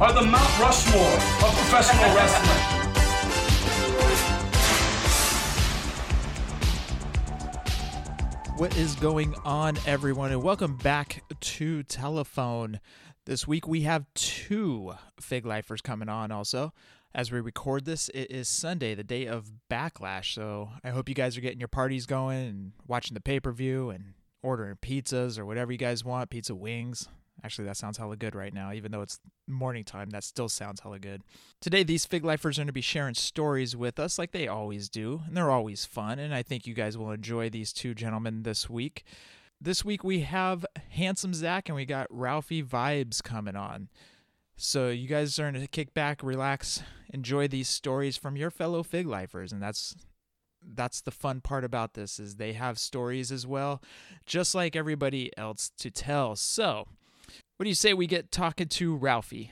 are the Mount Rushmore of professional wrestling. What is going on, everyone, and welcome back to Telephone. This week we have two Fig Lifers coming on also. As we record this, it is Sunday, the day of Backlash. So I hope you guys are getting your parties going and watching the pay per view and ordering pizzas or whatever you guys want pizza wings. Actually, that sounds hella good right now. Even though it's morning time, that still sounds hella good. Today, these Fig Lifers are going to be sharing stories with us like they always do, and they're always fun. And I think you guys will enjoy these two gentlemen this week. This week, we have Handsome Zac and we got Ralphy Vybz coming on. So, you guys are going to kick back, relax, enjoy these stories from your fellow Fig Lifers. And that's that's the fun part about this is they have stories as well just like everybody else to tell so what do you say we get talking to Ralphy?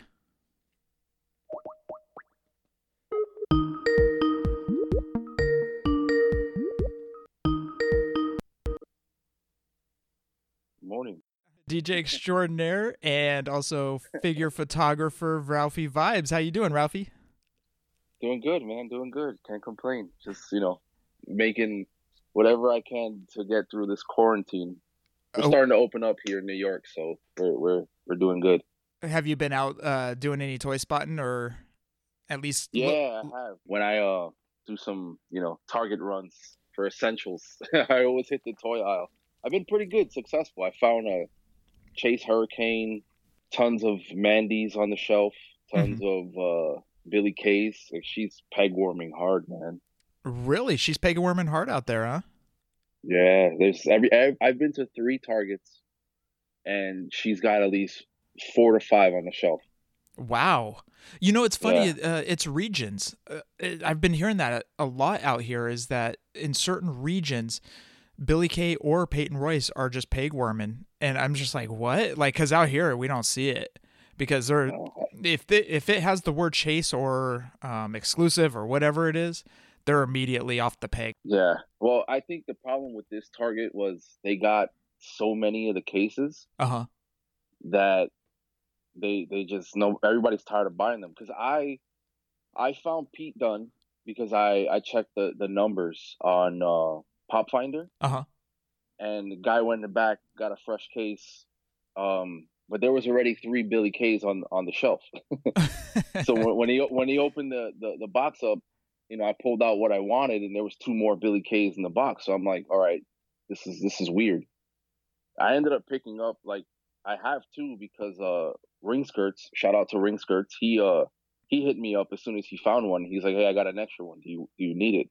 Morning. DJ extraordinaire and also figure photographer Ralphy Vybz. How you doing, Ralphy? Doing good, man. Doing good. Can't complain. Just, you know, making whatever I can to get through this quarantine. We're Oh. starting to open up here in New York, so we're we're we're doing good. Have you been out uh, doing any toy spotting or at least look- Yeah, I have. When I uh do some, you know, Target runs for essentials, I always hit the toy aisle. I've been pretty good, successful. I found a Chase Hurricane, tons of Mandy's on the shelf, tons of uh Billie Kay's. Like she's peg warming hard, man. really she's peg warming hard out there, huh? Yeah, there's every I've, been to three Targets, and she's got at least four to five on the shelf. Wow. You know, it's funny. Uh, it's regions. Uh, it, I've been hearing that a, a lot out here. Is that in certain regions, Billie Kay or Peyton Royce are just peg warming, and I'm just like, what? Like, cause out here we don't see it because they're if it, if it has the word chase or um, exclusive or whatever it is, they're immediately off the peg. Yeah. Well, I think the problem with this Target was they got so many of the cases Uh huh. that they they just know everybody's tired of buying them. Because I I found Pete Dunne because I I checked the the numbers on uh, Pop Finder. Uh huh. and the guy went in the back, got a fresh case. Um, but there was already three Billie Kay's on on the shelf. so when, when he when he opened the, the the box up, you know, I pulled out what I wanted, and there was two more Billie Kay's in the box. So I'm like, all right, this is this is weird. I ended up picking up like I have two because uh ring skirts. Shout out to ring skirts. He uh he hit me up as soon as he found one. He's like, hey, I got an extra one. Do you do you need it?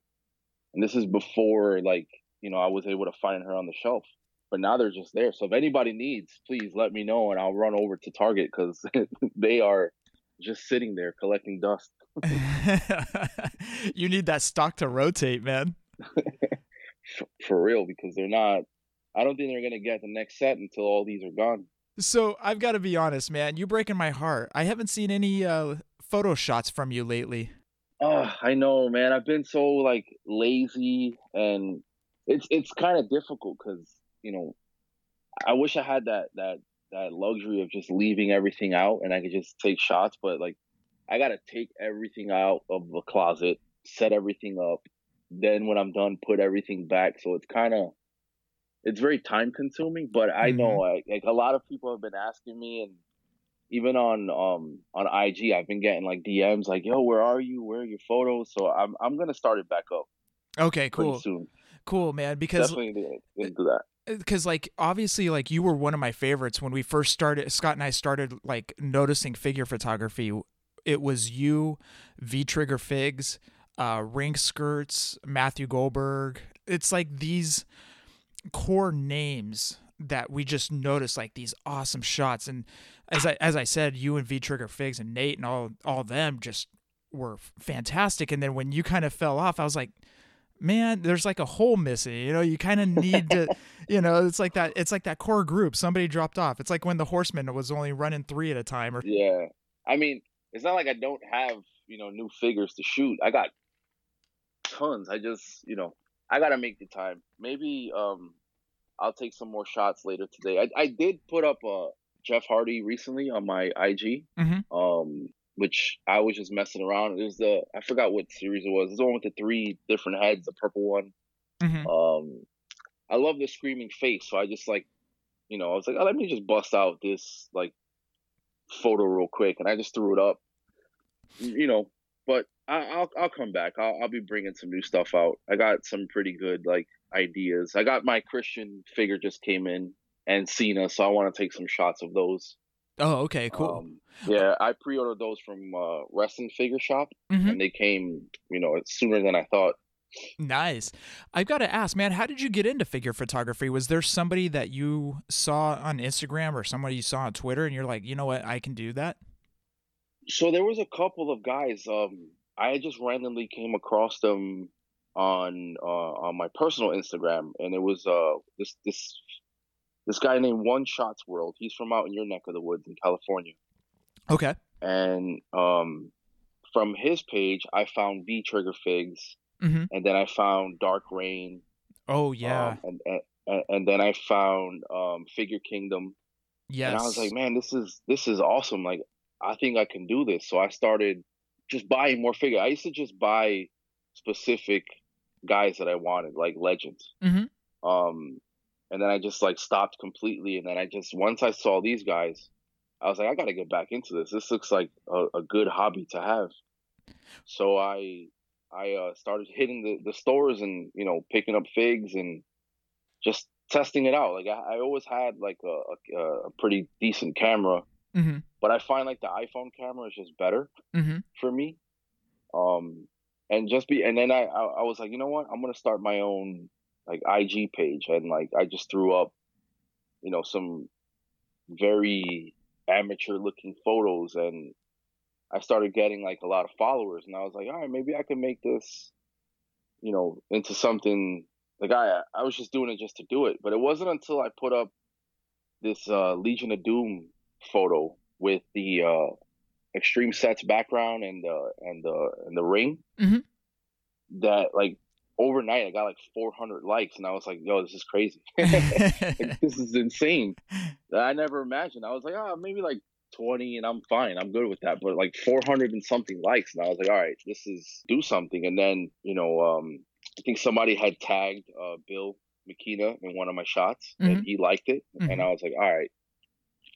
And this is before like you know I was able to find her on the shelf. But now they're just there. So if anybody needs, please let me know, and I'll run over to Target because they are just sitting there collecting dust. you need that stock to rotate, man. For, for real, because they're not. I don't think they're gonna get the next set until all these are gone. So I've got to be honest, man. You're breaking my heart. I haven't seen any uh, photo shots from you lately. Oh, I know, man. I've been so like lazy, and it's it's kind of difficult because you know, I wish I had that that that luxury of just leaving everything out and I could just take shots, but like I gotta take everything out of the closet, set everything up, then when I'm done, put everything back. So it's kind of it's very time consuming, but I know like, like a lot of people have been asking me and even on um on IG I've been getting like DMs like, "Yo, where are you? Where are your photos?" So I'm I'm going to start it back up Okay, cool, soon. cool, man. Because Definitely gonna- gonna do that. Because like obviously like you were one of my favorites when we first started scott and i started like noticing figure photography. It was you v trigger figs uh ring skirts matthew goldberg. It's like these core names that we just noticed like these awesome shots. And as i as i said you and v trigger figs and nate and all all them just were fantastic, and then when you kind of fell off, I was like, man, there's like a hole missing. You know, you kind of need to, you know, it's like that. It's like that core group. Somebody dropped off. It's like when the Horseman was only running three at a time. Or yeah, I mean, it's not like I don't have you know new figures to shoot. I got tons. I just you know I gotta make the time. Maybe um I'll take some more shots later today. I I did put up a Jeff Hardy recently on my IG. Mm-hmm. Um, which I was just messing around. It was the I forgot what series it was. It's the one with the three different heads, the purple one. Mhm. Um, I love the screaming face, so I just like, you know, I was like, oh, let me just bust out this like photo real quick, and I just threw it up. You know, but I, I'll I'll come back. I'll I'll be bringing some new stuff out. I got some pretty good like ideas. I got my Christian figure just came in and Cena, so I want to take some shots of those. Oh, okay, cool. Um, yeah, I pre-ordered those from uh, Wrestling Figure Shop, Mhm. and they came, you know, sooner than I thought. Nice. I've got to ask, man, how did you get into figure photography? Was there somebody that you saw on Instagram or somebody you saw on Twitter, and you're like, you know what, I can do that? So there was a couple of guys. Um, I just randomly came across them on uh, on my personal Instagram, and it was uh this this this guy named One Shots World. He's from out in your neck of the woods in California. Okay. and um, from his page, I found V Trigger Figs, Mhm. and then I found Dark Rain, Oh yeah. um, and, and and then I found um, Figure Kingdom, yes. and I was like, man, this is this is awesome. Like, I think I can do this. So I started just buying more figure. I used to just buy specific guys that I wanted, like legends. Mhm. Um, and then I just like stopped completely. And then I just once I saw these guys, I was like, I got to get back into this. This looks like a, a good hobby to have. So I I uh, started hitting the, the stores and you know picking up figs and just testing it out. Like I, I always had like a, a, a pretty decent camera, Mhm. but I find like the iPhone camera is just better Mhm. for me. Um, and just be, and then I, I, I was like, you know what? I'm gonna start my own like IG page, and like I just threw up, you know, some very amateur looking photos, and I started getting like a lot of followers, and I was like, all right, maybe I can make this, you know, into something. Like I, I was just doing it just to do it, but it wasn't until I put up this uh, Legion of Doom photo with the uh, extreme sets background and the and the and the ring Mhm. that like overnight I got like 400 likes and I was like yo this is crazy. Like, this is insane. I never imagined. I was like oh maybe like 20 and I'm fine. I'm good with that. But like 400 and something likes and I was like all right this is do something. And then you know um I think somebody had tagged uh Bill McKenna in one of my shots Mhm. and he liked it. Mhm. and I was like all right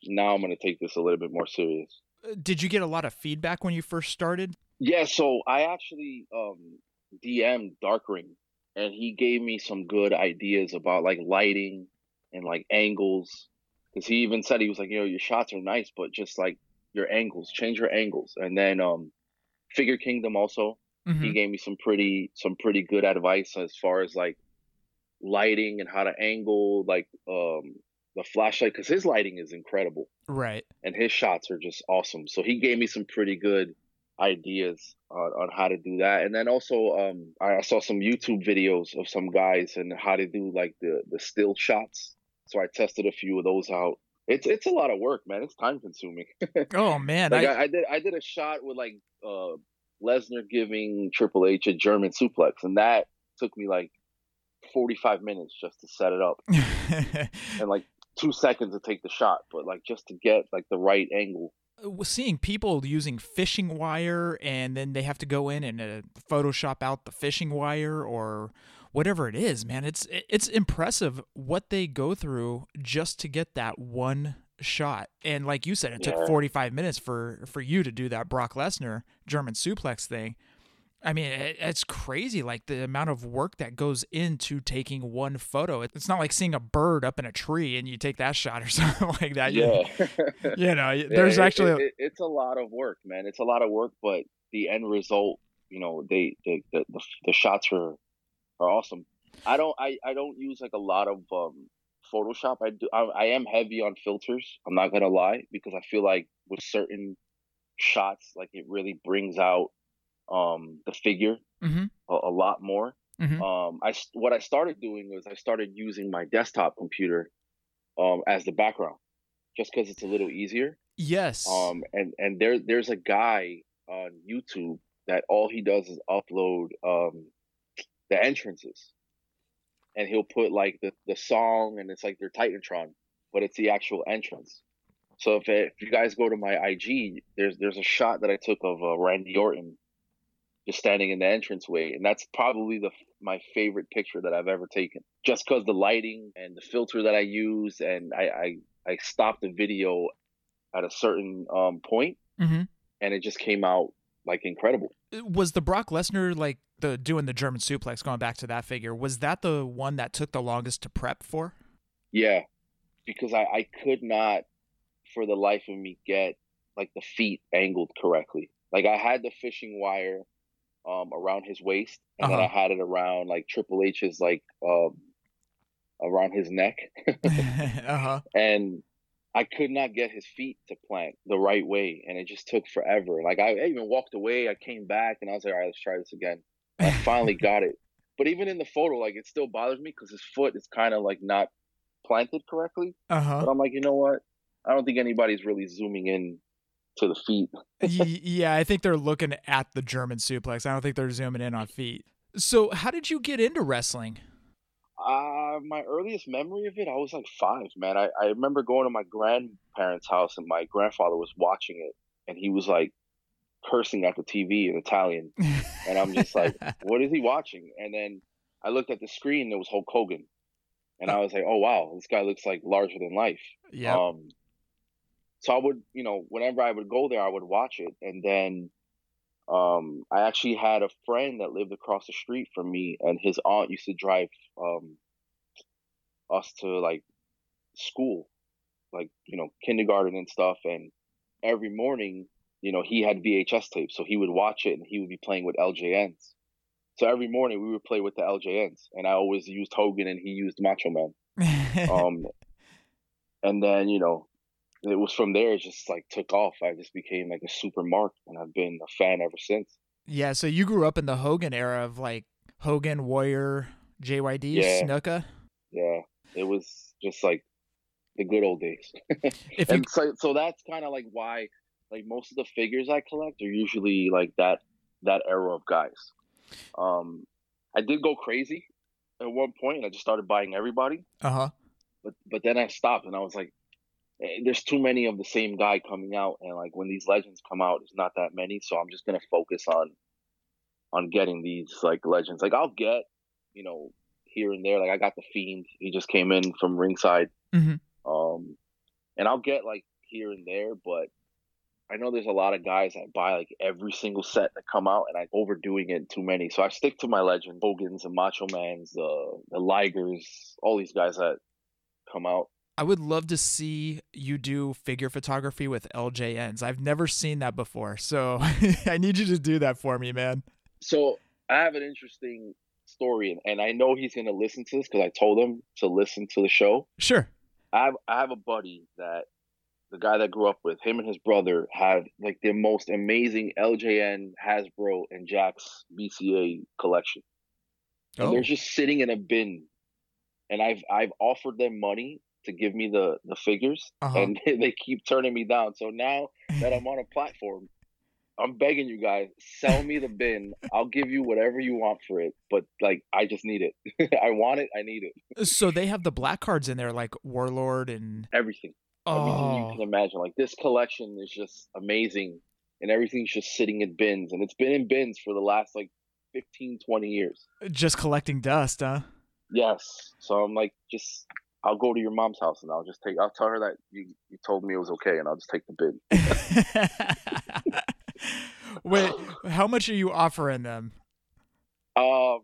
now I'm going to take this a little bit more serious. Did you get a lot of feedback when you first started? Yeah, so I actually um DM'd Darkring and he gave me some good ideas about like lighting and like angles. Cause he even said he was like, you know, your shots are nice, but just like your angles, change your angles. And then um Figure Kingdom also, he Mhm. gave me some pretty some pretty good advice as far as like lighting and how to angle like um the flashlight because his lighting is incredible Right. and his shots are just awesome. So he gave me some pretty good ideas on, on how to do that. And then also, um, I saw some YouTube videos of some guys and how to do like the the still shots. So I tested a few of those out. It's it's a lot of work, man. It's time consuming. Oh man, like I, I, I did I did a shot with like uh Lesnar giving Triple H a German suplex, and that took me like forty five minutes just to set it up, and like two seconds to take the shot, but like just to get like the right angle. Seeing people using fishing wire and then they have to go in and uh, Photoshop out the fishing wire or whatever it is, man. It's it's impressive what they go through just to get that one shot. And like you said, it took Yeah. 45 minutes for for you to do that Brock Lesnar German suplex thing. I mean, it, it's crazy, like the amount of work that goes into taking one photo. It's not like seeing a bird up in a tree and you take that shot or something like that. You- Yeah. you know, Yeah, there's it- actually it, it- it's a lot of work, man. It's a lot of work, but the end result, you know, they, they the, the the shots are are awesome. I don't I, I don't use like a lot of um Photoshop. I do I, I am heavy on filters. I'm not gonna lie because I feel like with certain shots, like it really brings out um, the figure Mm-hmm. a, a lot more. Mhm. Um, I what I started doing was I started using my desktop computer um, as the background, just because it's a little easier. Yes. Um, and and there there's a guy on YouTube that all he does is upload um, the entrances, and he'll put like the the song, and it's like their Titantron, but it's the actual entrance. So if if you guys go to my IG, there's there's a shot that I took of uh, Randy Orton just standing in the entranceway, and that's probably the my favorite picture that I've ever taken. Just because the lighting and the filter that I use, and I I, I stopped the video at a certain um, point, Mhm. and it just came out like incredible. was the Brock Lesnar like the doing the German suplex? Going back to that figure, was that the one that took the longest to prep for? Yeah, because I I could not, for the life of me, get like the feet angled correctly. Like I had the fishing wire um around his waist, and then I Uh-huh. had it around like Triple H's like um around his neck. uh huh. and I could not get his feet to plant the right way, and it just took forever. Like I, even walked away, I came back, and I was like, "All right, let's try this again." I finally got it, but even in the photo, like it still bothers me because his foot is kind of like not planted correctly. Uh huh. But I'm like, you know what? I don't think anybody's really zooming in to the feet. Yeah, I think they're looking at the German suplex. I don't think they're zooming in on feet. So, how did you get into wrestling? Uh, my earliest memory of it, I was like five, man. I, I remember going to my grandparents' house and my grandfather was watching it and he was like cursing at the TV in Italian. And I'm just like, what is he watching? And then I looked at the screen, there was Hulk Hogan. And I was like, oh, wow, this guy looks like larger than life. yeah. Um, so I would, you know, whenever I would go there, I would watch it. And then um, I actually had a friend that lived across the street from me, and his aunt used to drive um, us to like school, like, you know, kindergarten and stuff. And every morning, you know, he had VHS tapes. So he would watch it and he would be playing with LJNs. So every morning we would play with the LJNs. And I always used Hogan and he used Macho Man um and then you know it was from there it just like took off i just became like a super mark and i've been a fan ever since yeah. So you grew up in the Hogan era of like Hogan, Warrior, JYD, Yeah. Snuka. yeah it was just like the good old days If you so so that's kind of like why like most of the figures i collect are usually like that that era of guys um i did go crazy at one point and i just started buying everybody uh huh. but but then I stopped and I was like, there's too many of the same guy coming out, and like when these legends come out, it's not that many, so I'm just gonna focus on on getting these like legends. Like I'll get, you know, here and there. Like I got the Fiend, he just came in from ringside, Mhm. um, and I'll get like here and there, but. I know there's a lot of guys that buy like every single set that come out, and I'm overdoing it too many. So I stick to my legend, Hogan's and Macho Man's, the the Ligers, all these guys that come out. I would love to see you do figure photography with LJNs. I've never seen that before, so I need you to do that for me, man. So I have an interesting story, and, I know he's gonna listen to this because I told him to listen to the show. Sure. I have I have a buddy that the guy that grew up with him and his brother had like the most amazing LJN, Hasbro, and Jakks BCA collection, and Oh. they're just sitting in a bin. And I've I've offered them money to give me the the figures, Uh-huh. and they keep turning me down. So now that I'm on a platform, I'm begging you guys, sell me the bin. I'll give you whatever you want for it, but like I just need it. I want it. I need it. So they have the black cards in there, like Warlord and Everything. Everything you oh, can imagine. Like this collection is just amazing, and everything's just sitting in bins, and it's been in bins for the last like 15, 20 years. just collecting dust, huh? Yes. So I'm like, just I'll go to your mom's house and I'll just take. I'll tell her that you you told me it was okay, and I'll just take the bid. Wait, how much are you offering them? Um,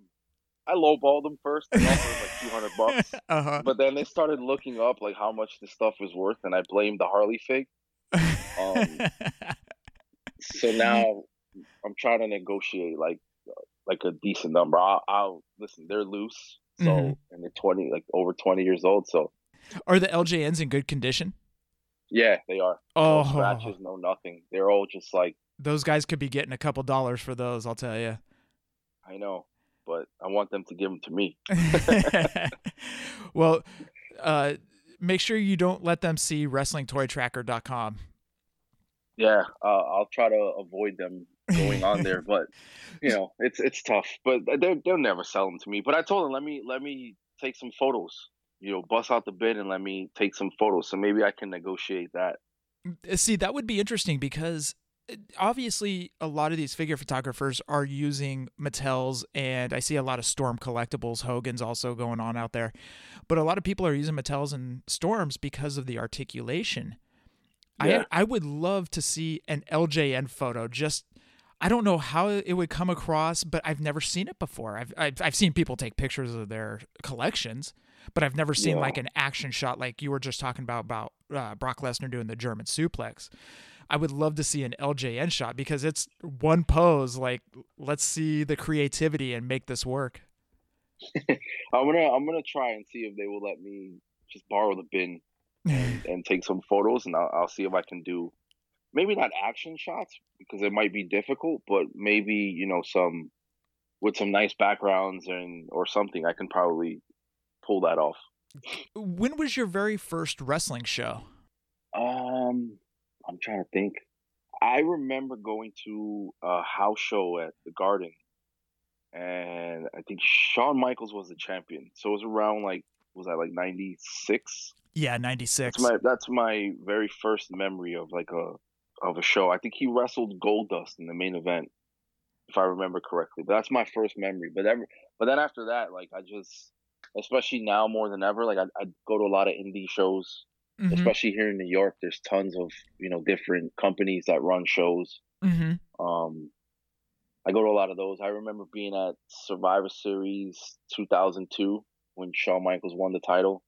I lowballed them first. I offered like two hundred bucks. Uh huh. But then they started looking up like how much the stuff was worth, and I blamed the Harley fig. Um, So now I'm trying to negotiate like like a decent number. I'll, I'll listen. They're loose, so Mhm. and they're twenty like over twenty years old. So are the LJNs in good condition? yeah, they are. Oh, No scratches, no nothing. They're all just like those guys could be getting a couple dollars for those. I'll tell you. I know, but I want them to give them to me. well, uh, make sure you don't let them see WrestlingToyTracker.com. Yeah, uh, I'll try to avoid them going on there, but you know, it's it's tough. But they they'll never sell them to me. But I told them, let me let me take some photos. You know, bust out the bid and let me take some photos. So maybe I can negotiate that. See, that would be interesting because uh, obviously a lot of these figure photographers are using Mattel's and I see a lot of Storm collectibles, Hogan's also going on out there. But a lot of people are using Mattel's and Storms because of the articulation. Yeah. I I would love to see an LJN photo just I don't know how it would come across, but I've never seen it before. I've I've, I've seen people take pictures of their collections, but I've never seen Yeah. like an action shot like you were just talking about about uh, Brock Lesnar doing the German suplex. I would love to see an LJN shot because it's one pose. Like, let's see the creativity and make this work. I'm gonna I'm gonna try and see if they will let me just borrow the bin and, and take some photos, and I'll, I'll see if I can do maybe not action shots because it might be difficult, but maybe you know some with some nice backgrounds and or something. I can probably pull that off. when was your very first wrestling show? Um, I'm trying to think. I remember going to a house show at the Garden, and I think Shawn Michaels was the champion. So it was around like was that like '96? Yeah, ninety six. That's my that's my very first memory of like a of a show. I think he wrestled Goldust in the main event, if I remember correctly. But that's my first memory. But ever, but then after that, like I just, especially now more than ever, like I I go to a lot of indie shows, Mm-hmm. especially here in New York. There's tons of you know different companies that run shows. Mm-hmm. Um, I go to a lot of those. I remember being at Survivor Series 2002 when Shawn Michaels won the title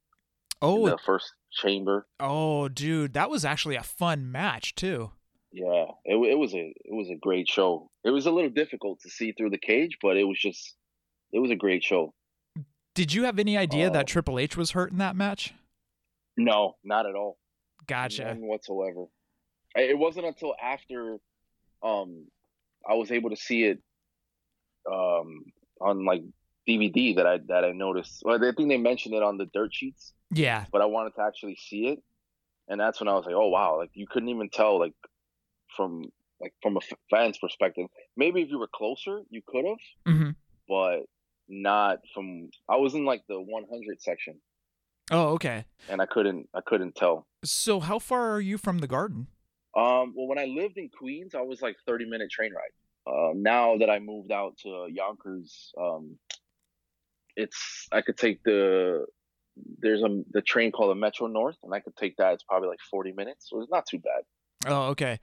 in Oh, the first chamber. oh, dude, that was actually a fun match too. Yeah, it it was a it was a great show. It was a little difficult to see through the cage, but it was just it was a great show. Did you have any idea Oh. that Triple H was hurt in that match? No, not at all. Gotcha. None whatsoever. It wasn't until after um I was able to see it um on like DVD that I that I noticed. Well, I think they mentioned it on the dirt sheets, Yeah. but I wanted to actually see it, and that's when I was like, oh wow, like you couldn't even tell like from like from a f- fan's perspective. Maybe if you were closer, you could have. hmm but not from I was in like the 100 section Oh, okay. and I couldn't I couldn't tell. So, how far are you from the garden? Um well when I lived in Queens I was like 30 minute train ride. Uh, now that I moved out to Yonkers um it's I could take the there's a the train called the Metro North and I could take that it's probably like 40 minutes so it's not too bad. Oh, okay.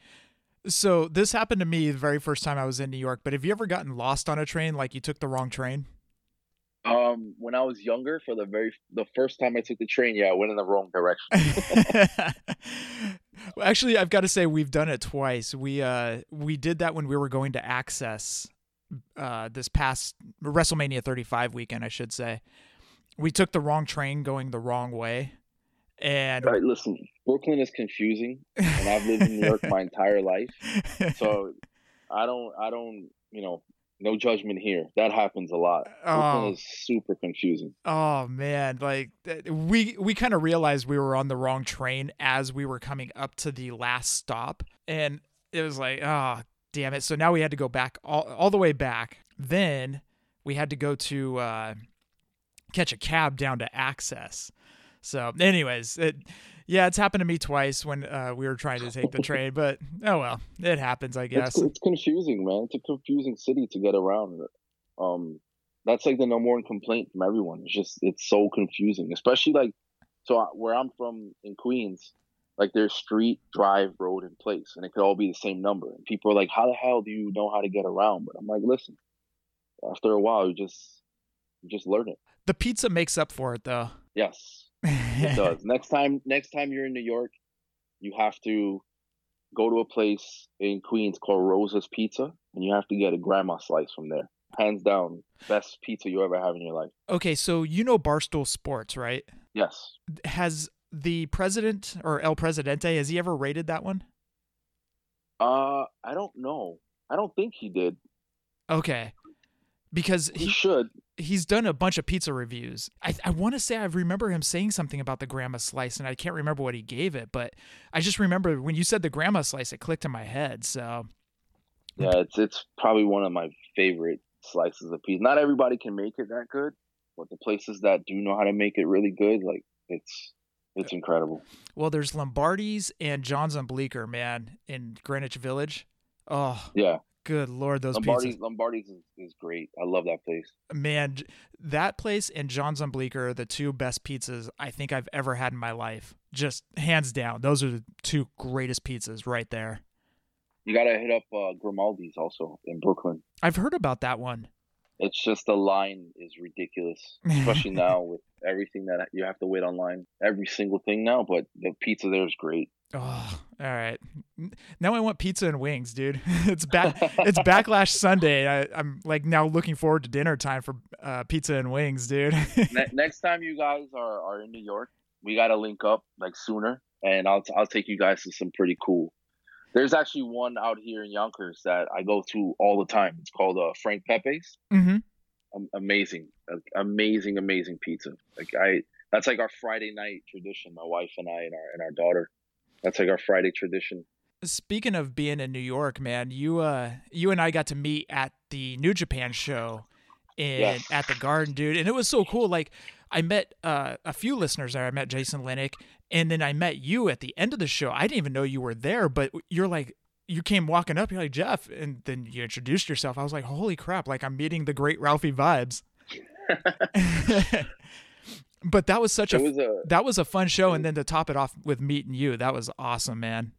So this happened to me the very first time I was in New York. But have you ever gotten lost on a train, like you took the wrong train? Um when I was younger for the very the first time I took the train yeah I went in the wrong direction. well, actually, I've got to say we've done it twice. We uh we did that when we were going to Axxess uh this past WrestleMania 35 weekend, I should say. We took the wrong train going the wrong way. And right, listen, Brooklyn is confusing, and I've lived in New York my entire life, so I don't, I don't, you know, no judgment here. That happens a lot. Oh. Brooklyn is super confusing. Oh man, like we we kind of realized we were on the wrong train as we were coming up to the last stop and it was like, oh, damn it. So now we had to go back all all the way back. Then we had to go to uh catch a cab down to Axxess. So anyways, it yeah, it's happened to me twice when uh, we were trying to take the train, but oh well, it happens, I guess. It's, it's confusing, man. It's a confusing city to get around. Um, that's like the number one complaint from everyone. It's just it's so confusing, especially like so I- where I'm from in Queens. Like there's street, drive, road, and place, and it could all be the same number. And people are like, "How the hell do you know how to get around?" But I'm like, "Listen, after a while, you just you just learn it." The pizza makes up for it though. Yes, it does. next time, next time you're in New York, you have to go to a place in Queens called Rosa's Pizza, and you have to get a grandma slice from there. Hands down, best pizza you ever have in your life. Okay, so you know Barstool Sports, right? Yes. Has the president or El Presidente has he ever rated that one? Uh, I don't know. I don't think he did. Okay. Because He he, should. he's done a bunch of pizza reviews. I, I want to say I remember him saying something about the grandma slice, and I can't remember what he gave it, but I just remember when you said the grandma slice, it clicked in my head. So, Yeah, it's it's probably one of my favorite slices of pizza. Not everybody can make it that good, but the places that do know how to make it really good, like it's it's uh, incredible. well, there's Lombardi's and John's and Bleecker, man, in Greenwich Village. Oh, Yeah, good lord, those Lombardi's pizzas. Lombardi's is, is great. I love that place. Man, that place and John's on Bleecker are the two best pizzas I think I've ever had in my life. Just hands down. Those are the two greatest pizzas right there. You gotta hit up uh, Grimaldi's also in Brooklyn. I've heard about that one. It's just the line is ridiculous, especially now with everything that you have to wait online. Every single thing now, but the pizza there is great. Oh, all right. Now I want pizza and wings, dude. It's back. it's Backlash Sunday. I, I'm like now looking forward to dinner time for uh, pizza and wings, dude. ne- next time you guys are, are in New York, we gotta link up like sooner, and I'll I'll take you guys to some pretty cool. There's actually one out here in Yonkers that I go to all the time. It's called uh, Frank Pepe's. hmm Um, amazing, uh, amazing, amazing pizza. Like I, that's like our Friday night tradition. My wife and I and our and our daughter. That's like our Friday tradition. Speaking of being in New York, man, you uh, you and I got to meet at the New Japan show, in Yes. at the Garden, dude, and it was so cool. Like I met uh, a few listeners there. I met Jason Linick, and then I met you at the end of the show. I didn't even know you were there, but you're like. You came walking up, you're like Jef, and then you introduced yourself. I was like, "Holy crap!" Like I'm meeting the great Ralphy Vybz. but that was such a was a that was a fun show, and then to top it off with meeting you, that was awesome, man.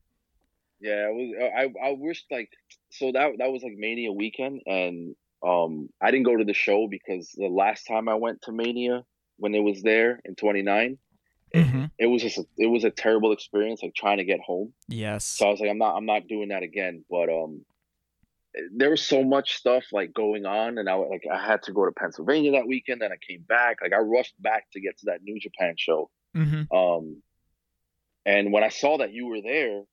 Yeah, it was. I I wished like so that that was like Mania weekend, and um I didn't go to the show because the last time I went to Mania when it was there in 29, Mm-hmm. it was just a, it was a terrible experience like trying to get home. Yes. So I was like, I'm not I'm not doing that again. But um, there was so much stuff like going on, and I like I had to go to Pennsylvania that weekend, and I came back. Like I rushed back to get to that New Japan show. mm-hmm. Um, and when I saw that you were there,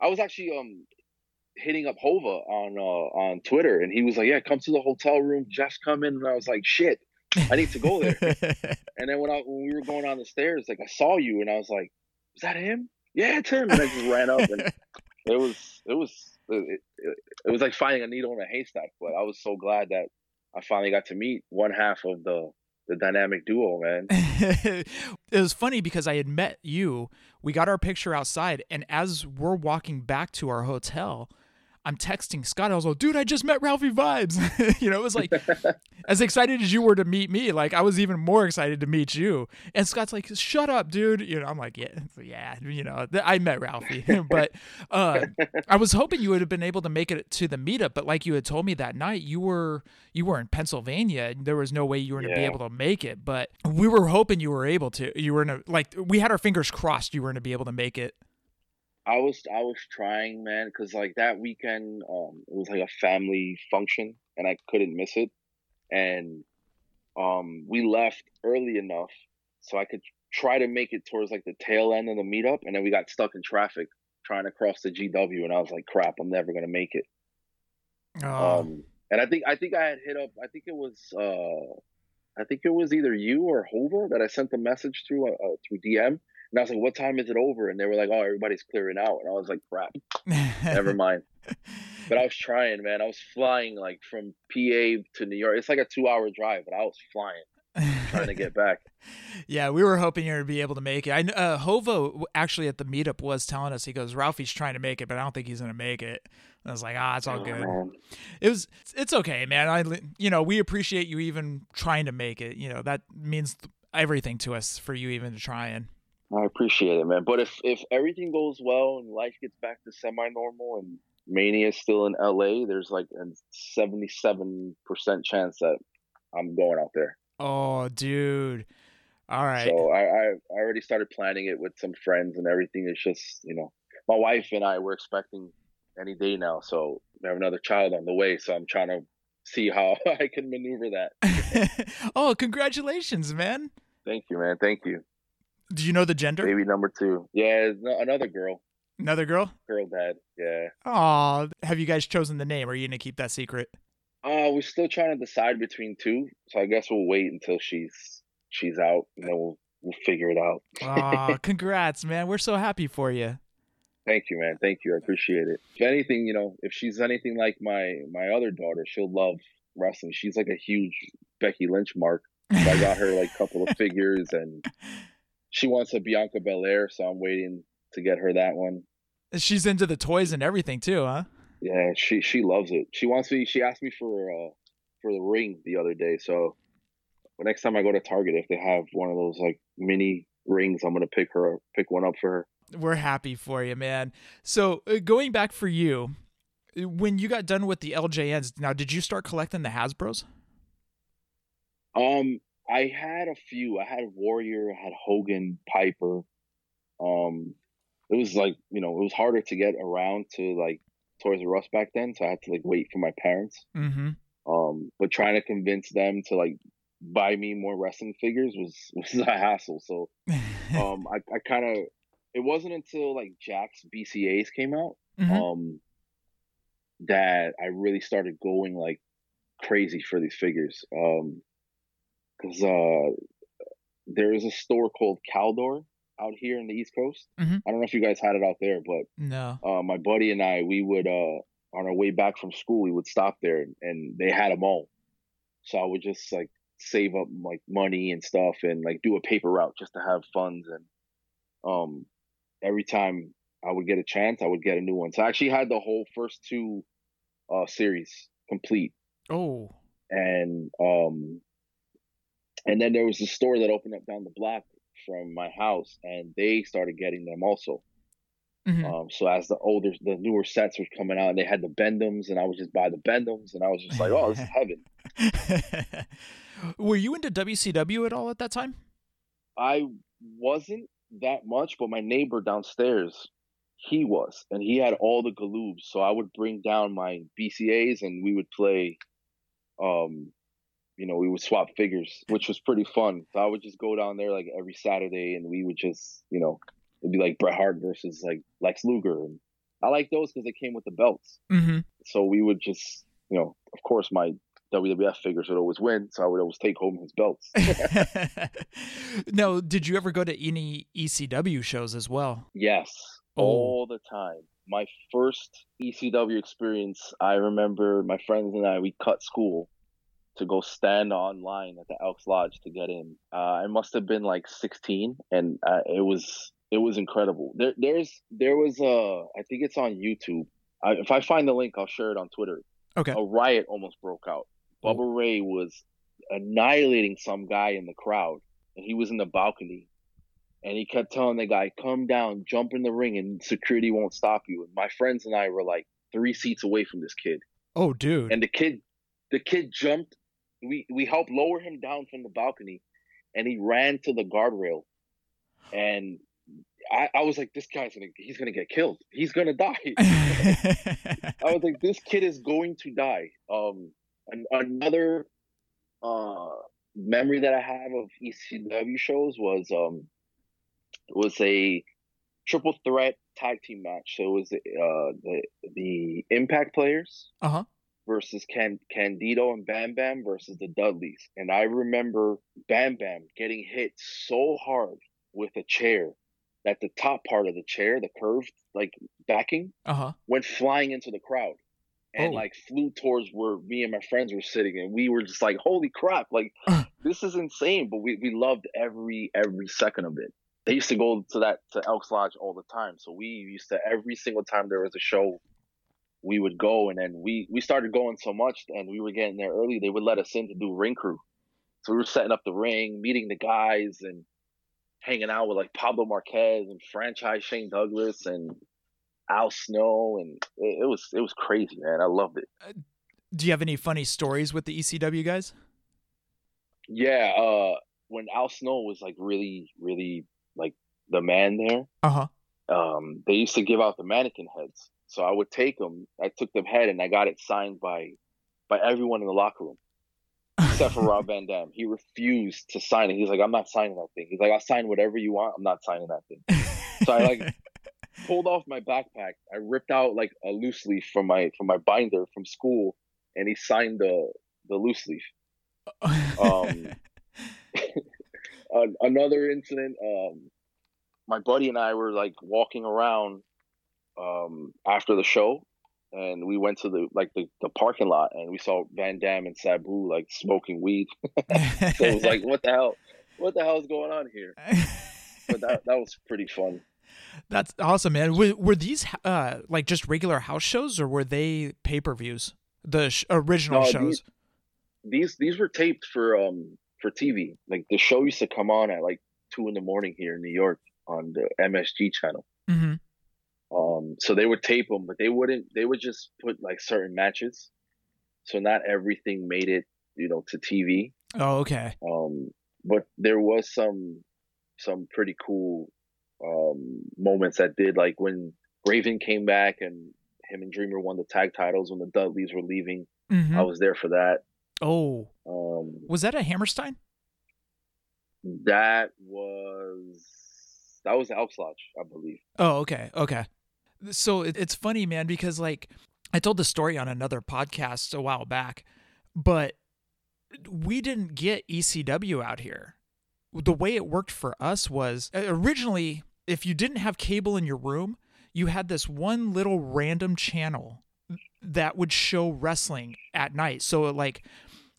I was actually um hitting up Hova on uh, on Twitter, and he was like, "Yeah, come to the hotel room. Jef's coming." And I was like, "Shit, I need to go there." and then when I when we were going down the stairs, like I saw you, and I was like, "Is that him?" Yeah, it's him. And I just ran up, and it was it was it, it, was like finding a needle in a haystack. But I was so glad that I finally got to meet one half of the the dynamic duo, man. it was funny because I had met you. We got our picture outside, and as we're walking back to our hotel, I'm texting Scott. I was like, dude, I just met Ralphy Vybz. you know, it was like as excited as you were to meet me, like I was even more excited to meet you. And Scott's like, shut up, dude. You know, I'm like, yeah, yeah, you know, I met Ralphy. but uh, I was hoping you would have been able to make it to the meetup, but like you had told me that night, you were you were in Pennsylvania. And there was no way you were going to be able to make it. But we were hoping you were able to. You were in a like we had our fingers crossed you were going to be able to make it. I was I was trying, man, because like that weekend, um, it was like a family function, and I couldn't miss it. And um, we left early enough so I could try to make it towards like the tail end of the meetup, and then we got stuck in traffic trying to cross the GW, and I was like, crap, I'm never gonna make it. Oh, Um, and I think I think I had hit up. I think it was uh, I think it was either you or Hova that I sent the message through uh, uh, through DM, and I was like, "What time is it over?" And they were like, "Oh, everybody's clearing out," and I was like, "Crap, never mind." But I was trying, man. I was flying like from PA to New York. It's like a two-hour drive, but I was flying, trying to get back. Yeah, we were hoping you would be able to make it. I uh, Hova actually at the meetup was telling us he goes Ralphy's trying to make it, but I don't think he's gonna make it. And I was like, ah, it's all Oh, good. man. It was, it's okay, man. I, you know, we appreciate you even trying to make it. You know, that means everything to us for you even trying. I appreciate it, man. But if if everything goes well and life gets back to semi-normal and Mania is still in LA, there's like a 77% chance that I'm going out there. Oh, dude. All right. So I, I I already started planning it with some friends and everything. It's just you know, my wife and I were expecting any day now, so we have another child on the way. So I'm trying to see how I can maneuver that. oh, congratulations, man. Thank you, man. Thank you. Do you know the gender? Baby number two. Yeah, another girl. Another girl? Girl dad. Yeah. Aw, have you guys chosen the name? Or are you gonna keep that secret? Uh, we're still trying to decide between two, so I guess we'll wait until she's she's out, and then we'll we'll figure it out. Aw, congrats, man. We're so happy for you. Thank you, man. Thank you. I appreciate it. If anything, you know, if she's anything like my my other daughter, she'll love wrestling. She's like a huge Becky Lynch mark. So I got her like a couple of figures, and she wants a Bianca Belair, so I'm waiting to get her that one. She's into the toys and everything too, huh? Yeah, she she loves it. She wants me. She asked me for uh for the ring the other day. So next time I go to Target, if they have one of those like mini rings, I'm gonna pick her pick one up for her. We're happy for you, man. So uh, going back for you, when you got done with the LJNs, now did you start collecting the Hasbro's? Um, I had a few. I had Warrior, I had Hogan, Piper. Um, it was like you know it was harder to get around to like Toys R Us back then, so I had to like wait for my parents. Mm-hmm. Um, but trying to convince them to like buy me more wrestling figures was was a hassle. So um, I I kind of it wasn't until like Jakks BCAs came out Mhm. um that I really started going like crazy for these figures. Um, because uh, there is a store called Caldor out here in the East Coast. Mhm. I don't know if you guys had it out there, but No. uh, my buddy and I, we would uh, on our way back from school, we would stop there, and, and they had them all. So I would just like save up like money and stuff, and like do a paper route just to have funds. And um, every time I would get a chance, I would get a new one. So I actually had the whole first two uh, series complete, Oh. and um, and then there was a store that opened up down the block from my house, and they started getting them also. Mhm. Um, so as the older, the newer sets were coming out, and they had the Bend-Ems, and I would just buy the Bend-Ems, and I was just like, "Oh, this is heaven." Were you into WCW at all at that time? I wasn't that much, but my neighbor downstairs, he was, and he had all the Galoobs. So I would bring down my BCAs, and we would play. Um, you know, we would swap figures, which was pretty fun. So I would just go down there like every Saturday, and we would just, you know, it'd be like Bret Hart versus like Lex Luger, and I like those because they came with the belts. Mm-hmm. So we would just, you know, of course, my WWF figures would always win, so I would always take home his belts. no, did you ever go to any ECW shows as well? yes, Oh. all the time. My first ECW experience, I remember my friends and I, we cut school to go stand online at the Elks Lodge to get in. Uh, I must have been like 16, and uh, it was it was incredible. There, there's there was a, I think it's on YouTube. I, if I find the link, I'll share it on Twitter. Okay. a riot almost broke out. Bubba Ray was annihilating some guy in the crowd, and he was in the balcony, and he kept telling the guy, "Come down, jump in the ring, and security won't stop you." And my friends and I were like three seats away from this kid, Oh, dude. and the kid, the kid jumped. We we helped lower him down from the balcony, and he ran to the guardrail, and I, I was like, "This guy's gonna, he's gonna get killed. He's gonna die." I was like, this kid is going to die. Um, an, another uh memory that I have of ECW shows was um was a triple threat tag team match. So it was uh the the Impact players uh huh. Versus Can Candido and Bam Bam versus the Dudleys. And I remember Bam Bam getting hit so hard with a chair that the top part of the chair, the curved like backing, Uh huh. went flying into the crowd and Oh. like flew towards where me and my friends were sitting and we were just like holy crap like this is insane but we, we loved every every second of it they used to go to that to elks lodge all the time so we used to every single time there was a show we would go and then we we started going so much and we were getting there early they would let us in to do ring crew so we were setting up the ring meeting the guys and hanging out with like pablo marquez and franchise shane douglas and Al Snow, and it, it was it was crazy, man. I loved it. Do you have any funny stories with the ECW guys? Yeah, uh, when Al Snow was like really, really like the man there, Uh huh. um, they used to give out the mannequin heads. So I would take them. I took the head and I got it signed by by everyone in the locker room except for Rob Van Dam. He refused to sign it. He's like, I'm not signing that thing. He's like, I'll sign whatever you want. I'm not signing that thing. So I like pulled off my backpack. I ripped out like a loose leaf from my from my binder from school, and he signed the the loose leaf. Um, another incident. Um, my buddy and I were like walking around um, after the show, and we went to the like the, the parking lot, and we saw Van Dam and Sabu like smoking weed. so it was like, what the hell? What the hell is going on here? But that that was pretty fun. That's awesome, man. Were, were these uh, like just regular house shows, or were they pay per views? The sh- original No, shows. These these were taped for um for TV. Like the show used to come on at like two in the morning here in New York on the MSG channel. hmm Um, so they would tape them, but they wouldn't. They would just put like certain matches. So not everything made it, you know, to TV. Oh, okay. Um, but there was some some pretty cool um moments that did like when Raven came back and him and Dreamer won the tag titles when the Dudleys were leaving. hmm I was there for that. Oh, Um, was that a Hammerstein? that was that was Elks Lodge, I believe. Oh, okay, okay. So it, it's funny, man, because like I told the story on another podcast a while back, but we didn't get ECW out here. The way it worked for us was originally, if you didn't have cable in your room, you had this one little random channel that would show wrestling at night. So like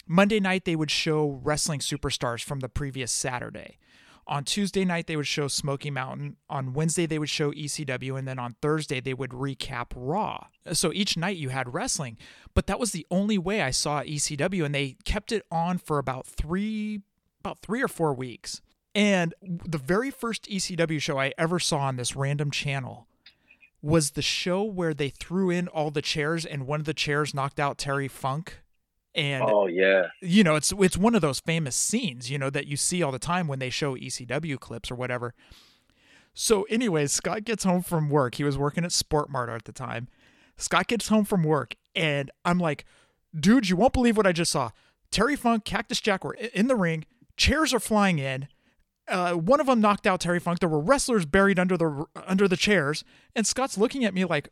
Monday night they would show wrestling superstars from the previous Saturday. On Tuesday night they would show Smoky Mountain. On Wednesday they would show ECW and then on Thursday they would recap Raw. So each night you had wrestling, but that was the only way I saw ECW and they kept it on for about 3 about 3 or 4 weeks. And the very first ECW show I ever saw on this random channel was the show where they threw in all the chairs and one of the chairs knocked out Terry Funk. And Oh yeah, you know, it's it's one of those famous scenes, you know, that you see all the time when they show ECW clips or whatever. So, anyways, Scott gets home from work. He was working at Sport Mart at the time. Scott gets home from work, and I'm like, dude, you won't believe what I just saw. Terry Funk, Cactus Jack were in the ring. Chairs are flying in. Uh, one of them knocked out Terry Funk. There were wrestlers buried under the under the chairs, and Scott's looking at me like,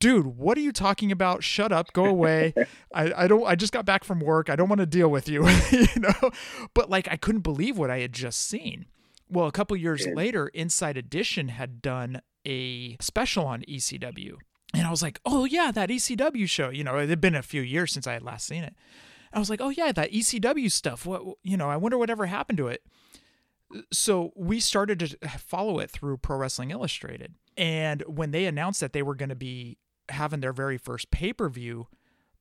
dude, what are you talking about? Shut up, go away. I, I don't I just got back from work. I don't want to deal with you, you know? But like I couldn't believe what I had just seen. Well, a couple years later, Inside Edition had done a special on ECW. And I was like, "Oh yeah, that ECW show, you know, it had been a few years since I had last seen it." I was like, "Oh yeah, that ECW stuff. What you know, I wonder whatever happened to it." so we started to follow it through Pro Wrestling Illustrated. And when they announced that they were going to be having their very first pay per view,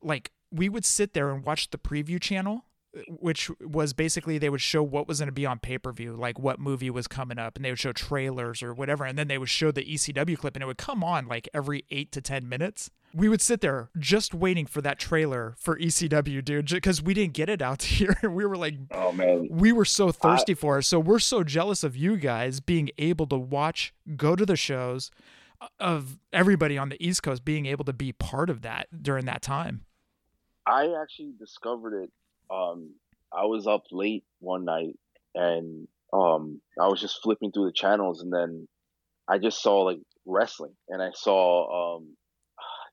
like we would sit there and watch the preview channel, which was basically they would show what was going to be on pay per view, like what movie was coming up, and they would show trailers or whatever. And then they would show the ECW clip, and it would come on like every eight to 10 minutes. We would sit there just waiting for that trailer for ECW, dude, because we didn't get it out here. we were like, oh man, we were so thirsty for it. So we're so jealous of you guys being able to watch, go to the shows, uh, of everybody on the East Coast being able to be part of that during that time. I actually discovered it. Um, I was up late one night and um, I was just flipping through the channels and then I just saw like wrestling and I saw um, I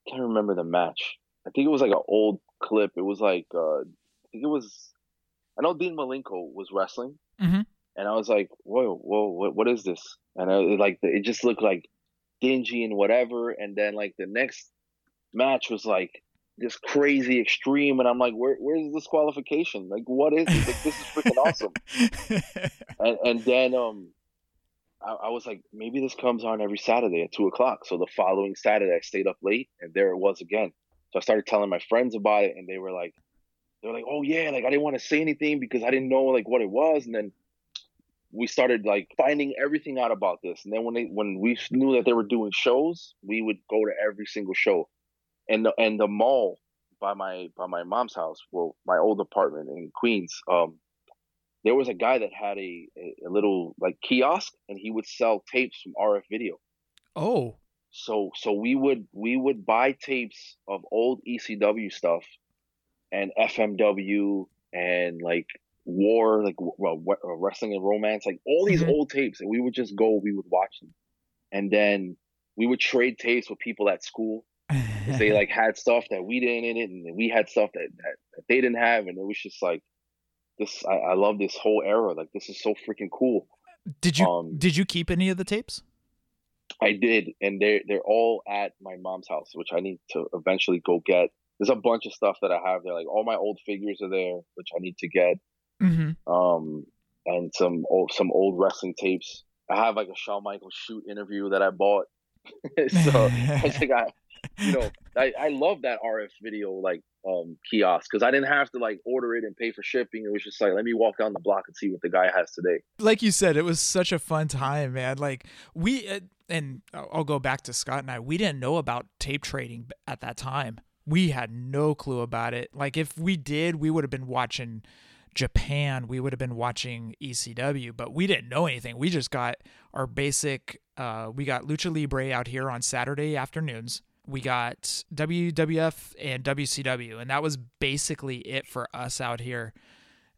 can't remember the match. I think it was like an old clip. It was like uh, I think it was. I know Dean Malenko was wrestling, Mhm. and I was like, "Whoa, whoa, what, what is this?" And I it, like it just looked like dingy and whatever. And then like the next match was like this crazy extreme, and I'm like, "Where, where's this qualification? Like, what is this? Like, this is freaking awesome." and and then um I, I was like maybe this comes on every saturday at two o'clock. So the following saturday i stayed up late and there it was again. So i started telling my friends about it and they were like they were like oh yeah like i didn't want to say anything because i didn't know like what it was. And then we started like finding everything out about this. And then when they when we knew that they were doing shows we would go to every single show. And the and the mall by my by my mom's house well my old apartment in queens um there was a guy that had a, a, little like kiosk and he would sell tapes from RF video. oh, So so we would we would buy tapes of old ECW stuff and FMW and like war like well, wrestling and romance like all these Mhm. old tapes and we would just go we would watch them and then we would trade tapes with people at school they like had stuff that we didn't in it, and we had stuff that, that, that they didn't have, and it was just like this. I, I love this whole era. Like this is so freaking cool. did you um, did you keep any of the tapes? I did, and they're they're all at my mom's house, which I need to eventually go get. There's a bunch of stuff that I have there, like all my old figures are there, which I need to get. Mm-hmm. Um, and some old some old wrestling tapes. I have like a Shawn Michaels shoot interview that I bought. so I was like, I, you know, I, I love that RF video like um kiosk because I didn't have to like order it and pay for shipping. It was just like, let me walk down the block and see what the guy has today. like you said, it was such a fun time, man. Like we uh, and I'll go back to Scott and I. We didn't know about tape trading at that time. We had no clue about it. Like if we did, we would have been watching Japan. We would have been watching ECW, but we didn't know anything. We just got our basic. Uh, we got Lucha Libre out here on Saturday afternoons. We got WWF and WCW, and that was basically it for us out here.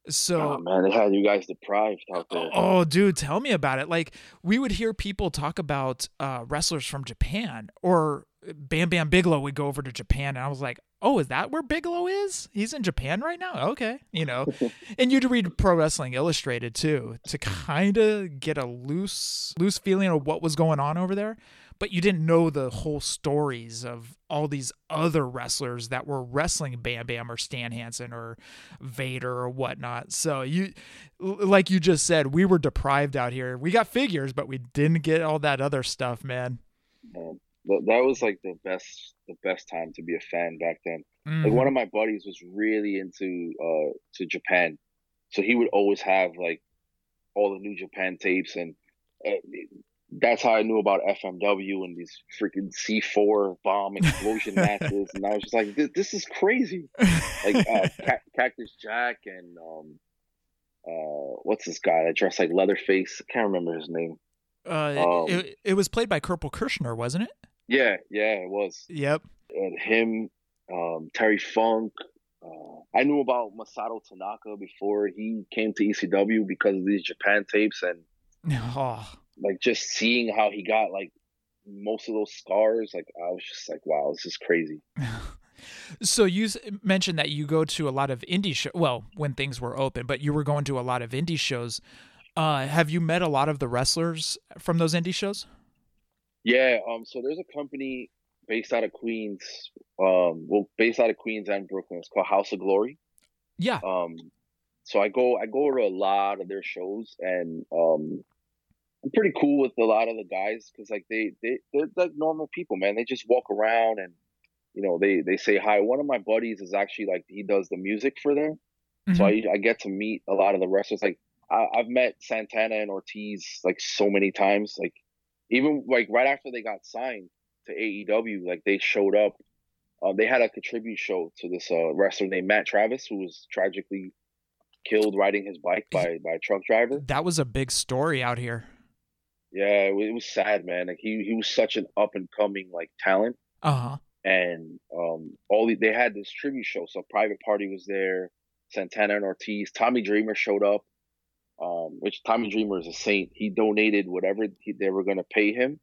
So Oh man, they had you guys deprived out there. Oh, dude, tell me about it. Like we would hear people talk about uh, wrestlers from Japan, or Bam Bam Bigelow would go over to Japan, and I was like, "Oh, is that where Bigelow is? He's in Japan right now." Okay, you know. and you'd read Pro Wrestling Illustrated too to kind of get a loose loose feeling of what was going on over there, but you didn't know the whole stories of all these other wrestlers that were wrestling Bam Bam or Stan Hansen or Vader or whatnot. So you, like you just said, we were deprived out here. We got figures, but we didn't get all that other stuff, man. Man, that, was like the best the best time to be a fan back then. Mm-hmm. Like one of my buddies was really into uh to Japan, so he would always have like all the New Japan tapes, and uh, that's how I knew about FMW and these freaking C4 bomb explosion matches. And I was just like, this, this is crazy. Like uh, Ca- Cactus Jack and um, uh, what's this guy that dressed like Leatherface? I can't remember his name. uh, um, it, it was played by Kerpel Kirshner, wasn't it? Yeah, yeah, it was. Yep. and him, um, Terry Funk. Uh, I knew about Masato Tanaka before he came to ECW because of these Japan tapes and Oh, like just seeing how he got like most of those scars. Like I was just like, wow, this is crazy. So you mentioned that you go to a lot of indie show. Well, when things were open, but you were going to a lot of indie shows. Uh, have you met a lot of the wrestlers from those indie shows? Yeah. Um. So there's a company based out of Queens. Um. Well, based out of Queens and Brooklyn. It's called House of Glory. Yeah. Um, so I go I go to a lot of their shows, and um, I'm pretty cool with a lot of the guys because like they they they're like normal people, man. They just walk around and you know they they say hi. One of my buddies is actually like he does the music for them, so Mhm. I I get to meet a lot of the wrestlers. Like I, I've met Santana and Ortiz like so many times. Like even like right after they got signed to AEW, like they showed up. Uh, they had a tribute show to this uh, wrestler named Matt Travis, who was tragically killed riding his bike by by a truck driver. that was a big story out here. Yeah, it, wa- it was sad, man. Like he he was such an up and coming like talent, Uh huh. and um, all the, they had this tribute show. So Private Party was there, Santana and Ortiz, Tommy Dreamer showed up. Um, which Tommy Dreamer is a saint. He donated whatever he, they were going to pay him.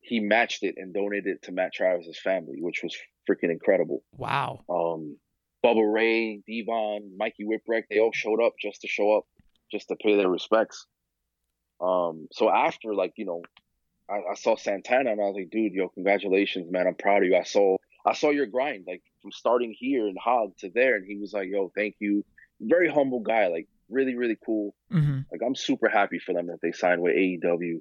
He matched it and donated it to Matt Travis's family, which was freaking incredible. Wow. um, Bubba Ray, Devon, Mikey Whipwreck, they all showed up just to show up, just to pay their respects. Um, so after, like, you know, I, I saw Santana and I was like, dude, yo, congratulations, man. I'm proud of you. I saw, I saw your grind, like from starting here in Hog to there. And he was like, yo, thank you. Very humble guy, like really, really cool. Mm-hmm. Like I'm super happy for them that they signed with AEW.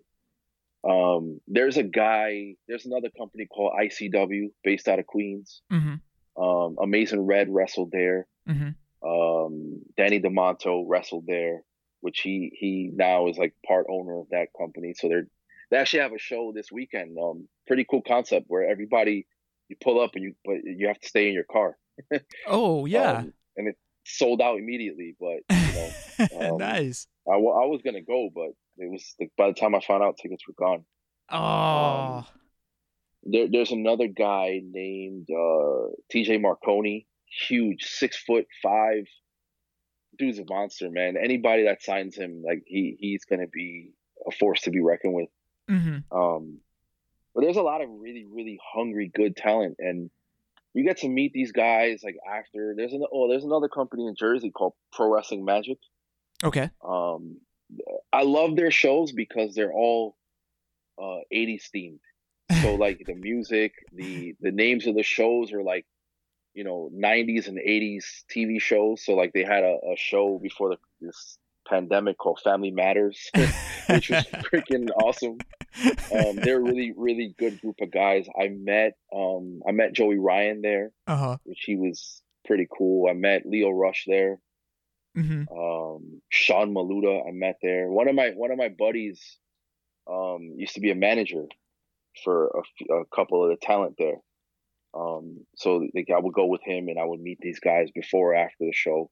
Um, there's a guy, there's another company called ICW based out of Queens. Mm-hmm. Um, Amazing Red wrestled there. hmm Um, Danny Demanto wrestled there, which he he now is like part owner of that company. So they're they actually have a show this weekend. Um, pretty cool concept where everybody you pull up and you but you have to stay in your car. Oh yeah. Um, and it sold out immediately. But you know, um, nice. I, I was gonna go, but it was like by the time I found out, tickets were gone. Oh. There, there's another guy named uh, TJ Marconi, huge, six foot five. Dude's a monster, man. Anybody that signs him, like he he's gonna be a force to be reckoned with. Mm-hmm. Um, but there's a lot of really really hungry good talent and you get to meet these guys like after there's an oh there's another company in Jersey called Pro Wrestling Magic. Okay. Um, I love their shows because they're all uh 80s themed. So like the music, the the names of the shows are like you know 90s and 80s TV shows. So like they had a, a show before the, this pandemic called Family Matters, which was freaking awesome. Um, they're a really, really good group of guys. I met um, I met Joey Ryan there, uh-huh. which he was pretty cool. I met Lio Rush there. Mm-hmm. Um, Sean Maluta I met there. One of my one of my buddies um, used to be a manager for a, a couple of the talent there. Um, so like I would go with him and I would meet these guys before or after the show.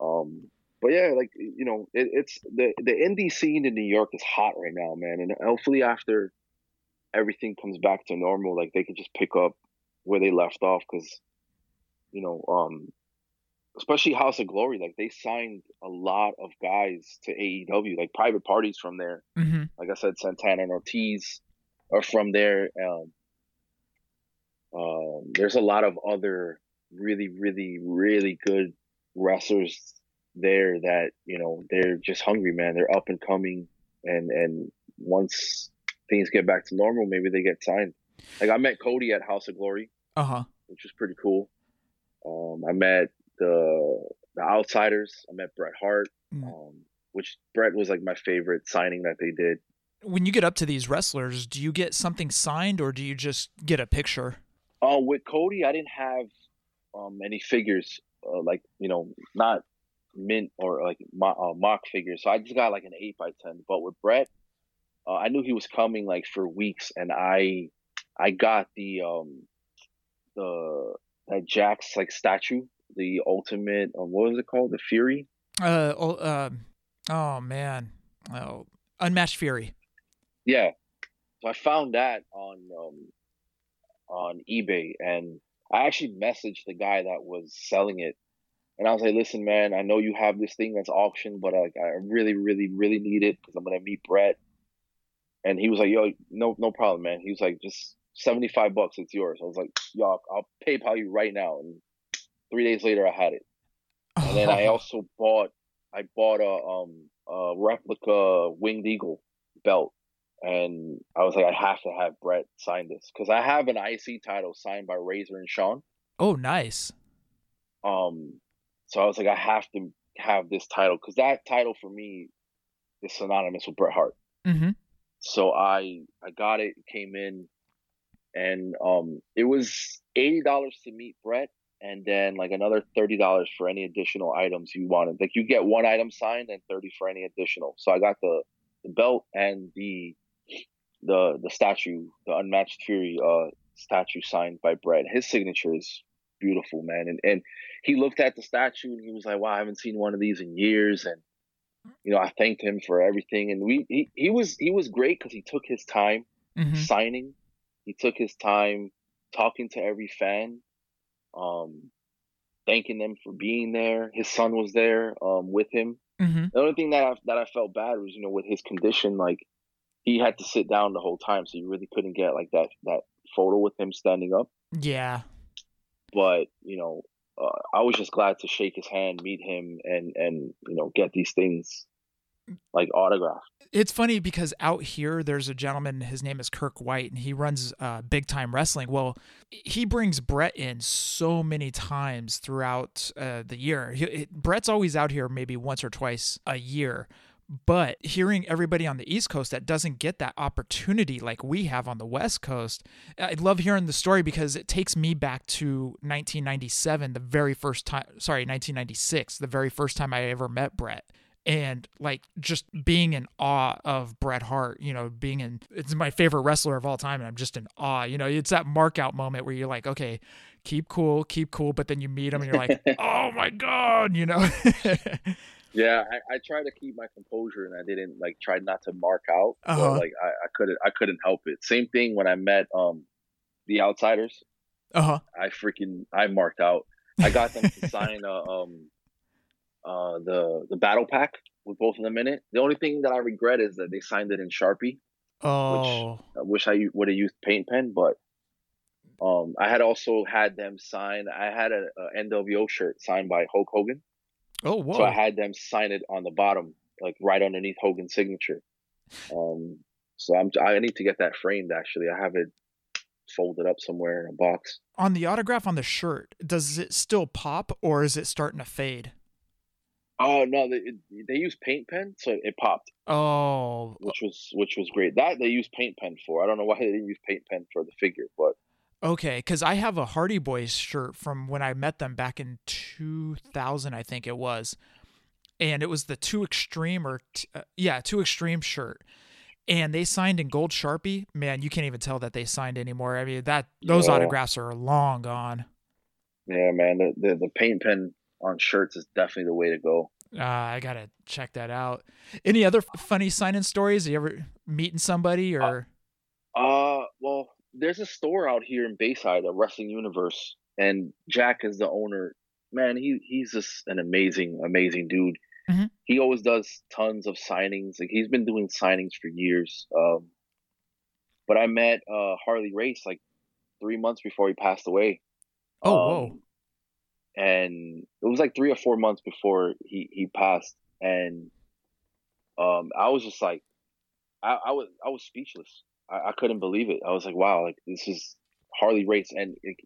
Um, but yeah, like you know, it, it's the the indie scene in New York is hot right now, man. And hopefully after everything comes back to normal, like they can just pick up where they left off, because you know, um, especially House of Glory, like they signed a lot of guys to AEW, like private parties from there. Mm-hmm. Like I said, Santana and Ortiz are from there. Um, um, there's a lot of other really, really, really good wrestlers there that you know they're just hungry, man. They're up and coming, and and once things get back to normal, maybe they get signed. Like I met Cody at House of Glory, uh huh, which was pretty cool. Um, I met the the Outsiders. I met Bret Hart, mm. um, which Bret was like my favorite signing that they did. When you get up to these wrestlers, do you get something signed or do you just get a picture? Uh, with Cody, I didn't have um, any figures, uh, like you know, not mint or like uh, mock figures. So I just got like an eight by ten. But with Brett, uh, I knew he was coming like for weeks, and I I got the um the that Jakks like statue, the ultimate. Um, what was it called? The Fury. Uh oh, uh, oh man, oh unmatched Fury. Yeah, so I found that on um on eBay, and I actually messaged the guy that was selling it and I was like, listen, man, I know you have this thing that's auctioned, but like, I really, really, really need it because I'm gonna meet Brett." And he was like, yo, no, no problem, man. He was like, just 75 bucks, it's yours. I was like, yo, I'll PayPal you right now. And three days later, I had it. And then I also bought, I bought a um a replica winged eagle belt, and I was like, I have to have Brett sign this because I have an IC title signed by Razor and Sean. Oh, nice. Um, so I was like, I have to have this title because that title for me is synonymous with Bret Hart. Mm-hmm. So I I got it, came in, and um, it was eighty dollars to meet Brett, and then like another thirty dollars for any additional items you wanted. Like you get one item signed and thirty for any additional. So I got the, the belt and the the the statue, the unmatched Fury uh statue signed by Brett. His signature is beautiful, man. And and he looked at the statue and he was like, "Wow, I haven't seen one of these in years." And you know, I thanked him for everything. And we he, he was he was great because he took his time mm-hmm. signing. He took his time talking to every fan, um, thanking them for being there. His son was there um, with him. Mm-hmm. The only thing that I, that I felt bad was, you know, with his condition, like he had to sit down the whole time, so you really couldn't get like that that photo with him standing up. Yeah, but you know, uh, I was just glad to shake his hand, meet him, and and you know get these things like autographed. It's funny because out here there's a gentleman. His name is Kirk White, and he runs uh, Big Time Wrestling. Well, he brings Brett in so many times throughout uh, the year. He, Bret's always out here maybe once or twice a year. But hearing everybody on the East Coast that doesn't get that opportunity like we have on the West Coast, I love hearing the story because it takes me back to 1997, the very first time, sorry, 1996, the very first time I ever met Bret. And like just being in awe of Bret Hart, you know, being in, it's my favorite wrestler of all time. And I'm just in awe. You know, it's that mark out moment where you're like, okay, keep cool, keep cool. But then you meet him and you're like, oh my God, you know? Yeah, I, I try to keep my composure and I didn't like try not to mark out. Uh-huh. like I, I couldn't I couldn't help it. Same thing when I met um the outsiders. Uh-huh. I freaking I marked out. I got them to sign a, um uh the the battle pack with both of them in it. The only thing that I regret is that they signed it in Sharpie. Oh, I wish I would have used paint pen, but um, I had also had them sign. I had a, a NWO shirt signed by Hulk Hogan, oh, whoa. so I had them sign it on the bottom, like right underneath Hogan's signature. Um, so I'm I need to get that framed. Actually, I have it folded up somewhere in a box. on the autograph on the shirt, does it still pop or is it starting to fade? Oh no, they they use paint pen, so it popped, Oh, which was which was great. That they use paint pen for. I don't know why they didn't use paint pen for the figure, but okay. Because I have a Hardy Boys shirt from when I met them back in 2000, I think it was. And it was the Two Extreme or, t- uh, yeah, Two Extreme shirt. And they signed in gold Sharpie. Man, you can't even tell that they signed anymore. I mean, that those Yeah. autographs are long gone. yeah, man, the, the the paint pen on shirts is definitely the way to go. Uh, I gotta check that out. Any other f- funny signing stories? You ever meeting somebody or? Uh, well, there's a store out here in Bayside, a Wrestling Universe, and Jack is the owner. Man, he he's just an amazing, amazing dude. Mhm. He always does tons of signings. Like he's been doing signings for years. Um, but I met uh Harley Race like three months before he passed away. Oh, Um, whoa. And it was like three or four months before he he passed, and um, I was just like, I, I was I was speechless. I, I couldn't believe it. I was like, wow, like this is Harley Race, and it,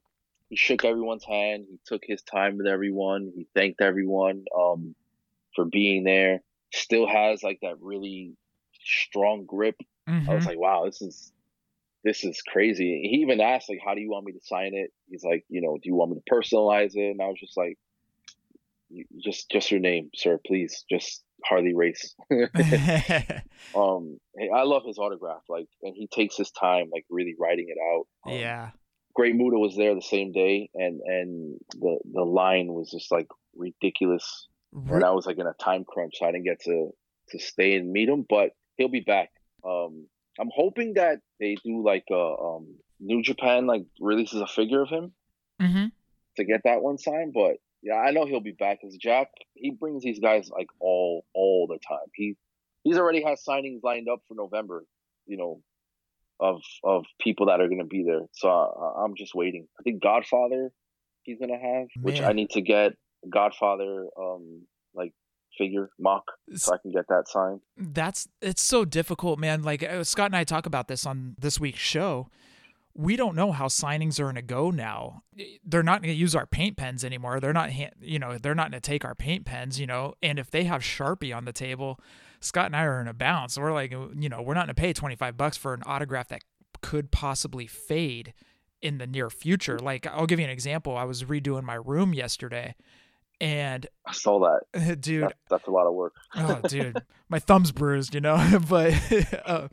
he shook everyone's hand. He took his time with everyone. He thanked everyone um, for being there. Still has like that really strong grip. I was Mhm. like, wow, this is this is crazy. He even asked like, how do you want me to sign it? He's like, you know, do you want me to personalize it? And I was just like, just just your name, sir, please, just Harley Race. um, hey, I love his autograph, like, and he takes his time, like, really writing it out. Um, yeah. Great Muta was there the same day, and and the the line was just like ridiculous. And I was like in a time crunch, so I didn't get to to stay and meet him. But he'll be back. Um, I'm hoping that they do like a um, New Japan like releases a figure of him hmm to get that one signed. But yeah, I know he'll be back because Jack he brings these guys like all all the time. He he's already has signings lined up for November. You know, of of people that are going to be there. So I, I'm just waiting. I think Godfather he's going to have, which I need to get Godfather um like figure mock so I can get that signed. That's it's so difficult, man. Like uh, Scott and I talk about this on this week's show. We don't know how signings are going to go now. They're not going to use our paint pens anymore. They're not, you know, they're not going to take our paint pens, you know. And if they have Sharpie on the table, Scott and I are in a bounce. We're like, you know, we're not going to pay twenty five bucks for an autograph that could possibly fade in the near future. Like, I'll give you an example. I was redoing my room yesterday, and I saw that. dude, That, that's a lot of work. oh, dude, my thumb's bruised, you know. but uh,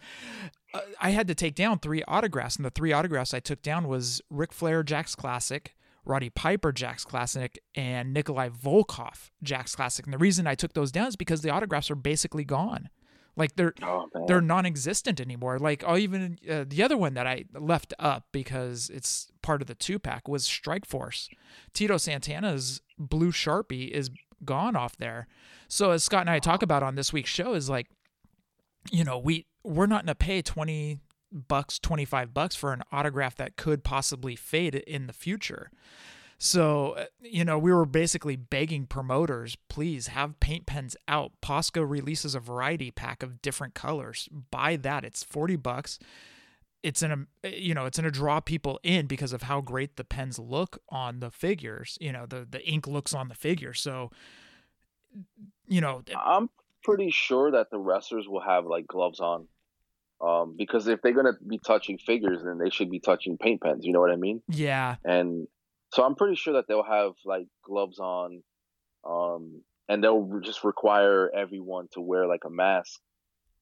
I had to take down three autographs, and the three autographs I took down was Ric Flair Jakks Classic, Roddy Piper Jakks Classic, and Nikolai Volkov Jakks Classic. And the reason I took those down is because the autographs are basically gone. Like they're Oh they're non-existent anymore. Like I'll even uh, the other one that I left up because it's part of the two pack was Strike Force. Tito Santana's blue sharpie is gone off there. So as Scott and I talk about on this week's show is like, you know, we we're not gonna pay twenty bucks, twenty five bucks for an autograph that could possibly fade in the future. So, uh, you know, we were basically begging promoters, please have paint pens out. Posca releases a variety pack of different colors. Buy that. It's 40 bucks. It's in a you know, it's going to draw people in because of how great the pens look on the figures. You know, the the ink looks on the figure. So, you know, I'm pretty sure that the wrestlers will have like gloves on. Um, because if they're gonna be touching figures, then they should be touching paint pens. You know what I mean? yeah, And so I'm pretty sure that they'll have like gloves on, um, and they'll just require everyone to wear like a mask,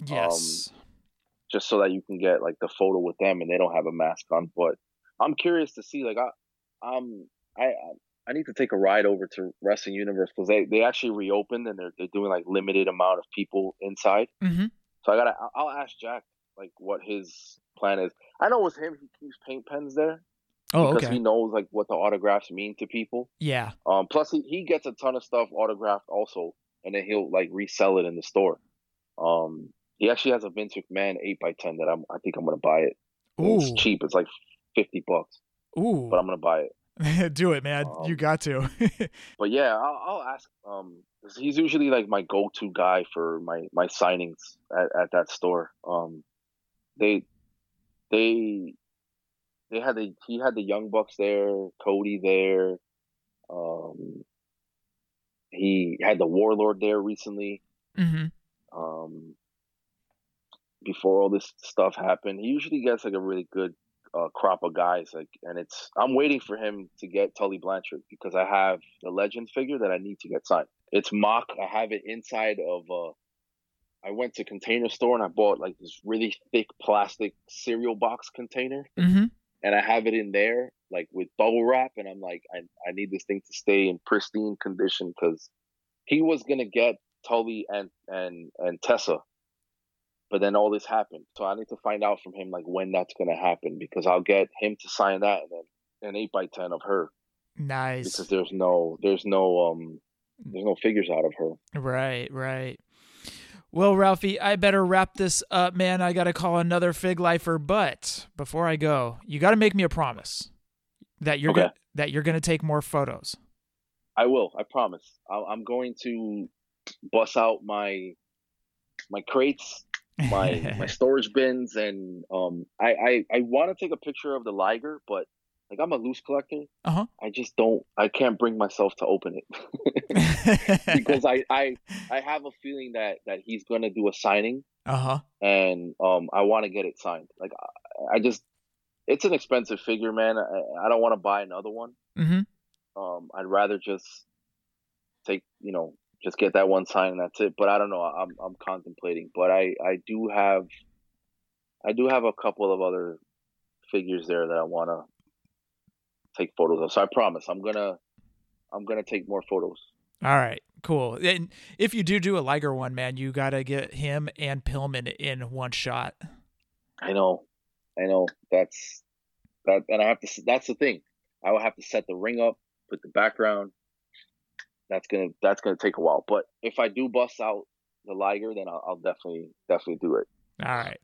yes. just so that you can get like the photo with them, and they don't have a mask on. But I'm curious to see like I, um, I I need to take a ride over to Wrestling Universe because they they actually reopened and they're they're doing like limited amount of people inside. mhm. So I gotta I'll ask Jack like what his plan is. I know with him he keeps paint pens there Oh, because okay. he knows like what the autographs mean to people. Yeah. Um, plus he, he gets a ton of stuff autographed also, and then he'll like resell it in the store. Um, He actually has a Vince McMahon eight x ten that I'm. I think I'm gonna buy it. Ooh, It's cheap. It's like fifty bucks, ooh, but I'm gonna buy it. do it, man. Um, you got to. But yeah, I'll, I'll ask. Um, he's usually like my go-to guy for my my signings at, at that store. Um, they they they had the he had the Young Bucks there, Cody there. Um, he had the Warlord there recently. hmm Um, before all this stuff happened, he usually gets like a really good uh, crop of guys. Like, and it's I'm waiting for him to get Tully Blanchard because I have the Legend figure that I need to get signed. It's mock. I have it inside of. Uh, I went to Container Store and I bought like this really thick plastic cereal box container, hmm and I have it in there like with bubble wrap. And I'm like, I I need this thing to stay in pristine condition because he was gonna get Tully and and and Tessa but then all this happened. So I need to find out from him like when that's gonna happen because I'll get him to sign that and then an eight by ten of her Nice. because there's no there's no um there's no figures out of her. Right, right. Well, Ralphy, I better wrap this up, man. I got to call another Fig Lifer, but before I go, you got to make me a promise that you're Okay. gonna, that you're going to take more photos. I will. I promise. I'll, I'm going to bust out my my crates, my my storage bins, and um I I, I want to take a picture of the Liger, but like I'm a loose collector. Uh-huh. I just don't. I can't bring myself to open it. because I, I I have a feeling that that he's gonna do a signing uh-huh. and um I want to get it signed. Like I, I just it's an expensive figure, man. I, I don't want to buy another one. Mhm. Um, I'd rather just take you know just get that one signed and that's it. But I don't know. I'm I'm contemplating. But I I do have I do have a couple of other figures there that I want to take photos of. So I promise I'm gonna I'm gonna take more photos. All right, cool. And if you do do a Liger one, man, you got to get him and Pillman in one shot. I know, I know. That's that, and I have to. That's the thing. I will have to set the ring up, put the background. That's gonna that's gonna take a while. But if I do bust out the Liger, then I'll, I'll definitely definitely do it. All right.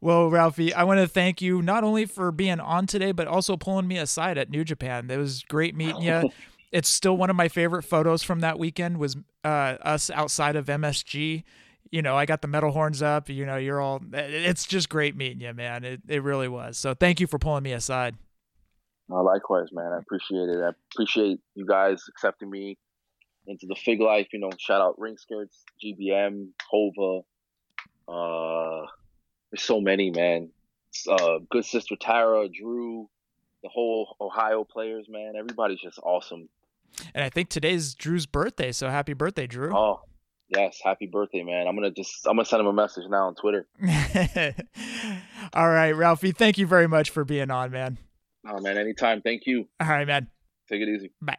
Well, Ralphy, I want to thank you not only for being on today, but also pulling me aside at New Japan. It was great meeting you. it's still one of my favorite photos from that weekend was uh, us outside of MSG. You know, I got the metal horns up. You know, you're all. It's just great meeting you, man. It it really was. So thank you for pulling me aside. Uh, likewise, man. I appreciate it. I appreciate you guys accepting me into the fig life. You know, shout out Ring Skirts, GBM, Hova. Uh, there's so many, man. Uh, good sister Tara, Drew, the whole Ohio players, man. Everybody's just awesome. And I think today's Drew's birthday. So happy birthday, Drew. Oh, yes, happy birthday, man. I'm gonna just I'm gonna send him a message now on Twitter. all right, Ralphy. Thank you very much for being on, man. Oh man, anytime. Thank you. All right, man. Take it easy. Bye.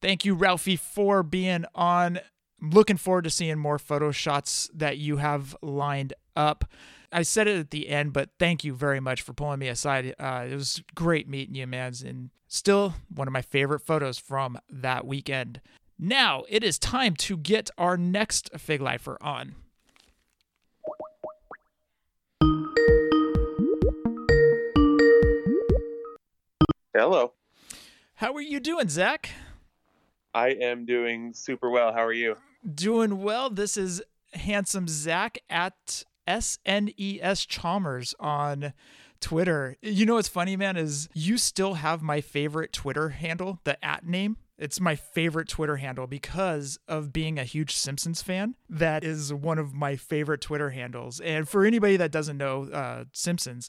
Thank you, Ralphy, for being on. I'm looking forward to seeing more photo shots that you have lined up. I said it at the end, but thank you very much for pulling me aside. Uh, it was great meeting you, man, and still one of my favorite photos from that weekend. Now it is time to get our next Fig Lifer on. Hello. How are you doing, Zac? I am doing super well. How are you? Doing well. This is handsome Zac at SNES Chalmers on Twitter. You know what's funny, man, is you still have my favorite Twitter handle, the at name. It's my favorite Twitter handle because of being a huge Simpsons fan. That is one of my favorite Twitter handles. And for anybody that doesn't know uh, Simpsons,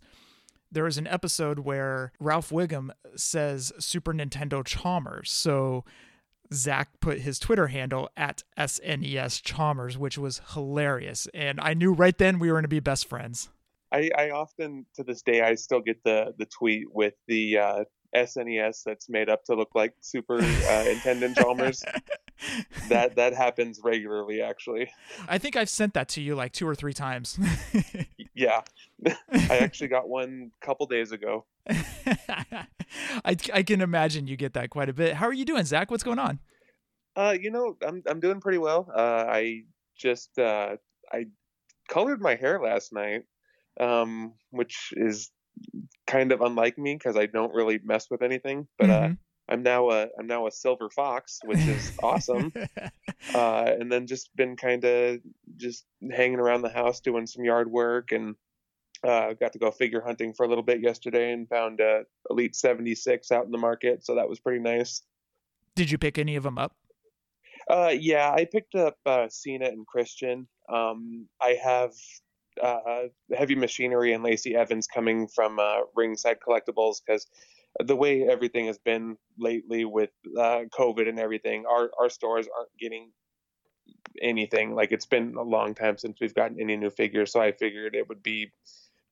there was an episode where Ralph Wiggum says Super Nintendo Chalmers. So Zac put his Twitter handle at SNES Chalmers, which was hilarious. And I knew right then we were going to be best friends. I, I often, to this day, I still get the the tweet with the uh, SNES that's made up to look like Super uh, Intendant Chalmers. that that happens regularly, actually. I think I've sent that to you like two or three times. Yeah, I actually got one a couple days ago. I, I can imagine you get that quite a bit. How are you doing, Zac? What's going on? Uh, you know, I'm I'm doing pretty well. Uh, I just uh, I colored my hair last night, um, which is kind of unlike me because I don't really mess with anything. But uh, Mhm. I'm now a I'm now a silver fox, which is awesome. Uh, and then just been kind of just hanging around the house doing some yard work and uh, got to go figure hunting for a little bit yesterday and found a Elite 76 out in the market, so that was pretty nice. Did you pick any of them up? Uh, yeah, I picked up uh, Cena and Christian. Um, I have uh, Heavy Machinery and Lacey Evans coming from uh, Ringside Collectibles because the way everything has been lately with uh, COVID and everything, our our stores aren't getting anything. Like it's been a long time since we've gotten any new figures, so I figured it would be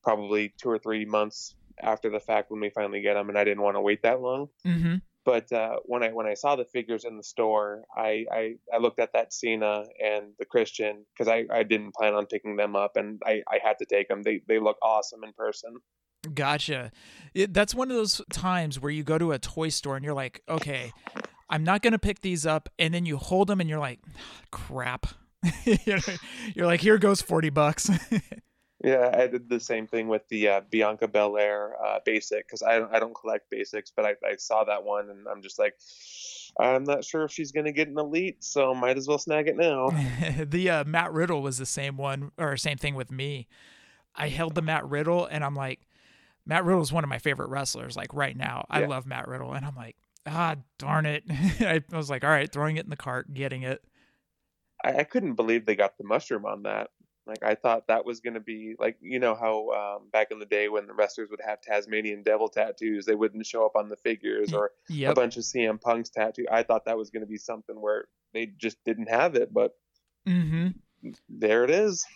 probably two or three months after the fact when we finally get them, and I didn't want to wait that long Mm-hmm. But uh, when I when I saw the figures in the store, I I, I looked at that Cena and the Christian because I, I didn't plan on picking them up, and I, I had to take them. They they look awesome in person. Gotcha. It, that's one of those times where you go to a toy store and you're like, okay, I'm not gonna pick these up, and then you hold them and you're like, crap. you're like, here goes forty bucks. Yeah, I did the same thing with the uh, Bianca Belair uh, basic because I don't I don't collect basics, but I, I saw that one and I'm just like, I'm not sure if she's gonna get an elite, so might as well snag it now. the uh, Matt Riddle was the same one or same thing with me. I held the Matt Riddle and I'm like, Matt Riddle is one of my favorite wrestlers. Like right now, I Yeah. love Matt Riddle, and I'm like, ah, darn it. I was like, all right, throwing it in the cart, getting it. I couldn't believe they got the mushroom on that. Like I thought that was going to be like you know how um, back in the day when the wrestlers would have Tasmanian devil tattoos, they wouldn't show up on the figures or a bunch of CM Punk's tattoo. I thought that was going to be something where they just didn't have it, but Mm-hmm. there it is.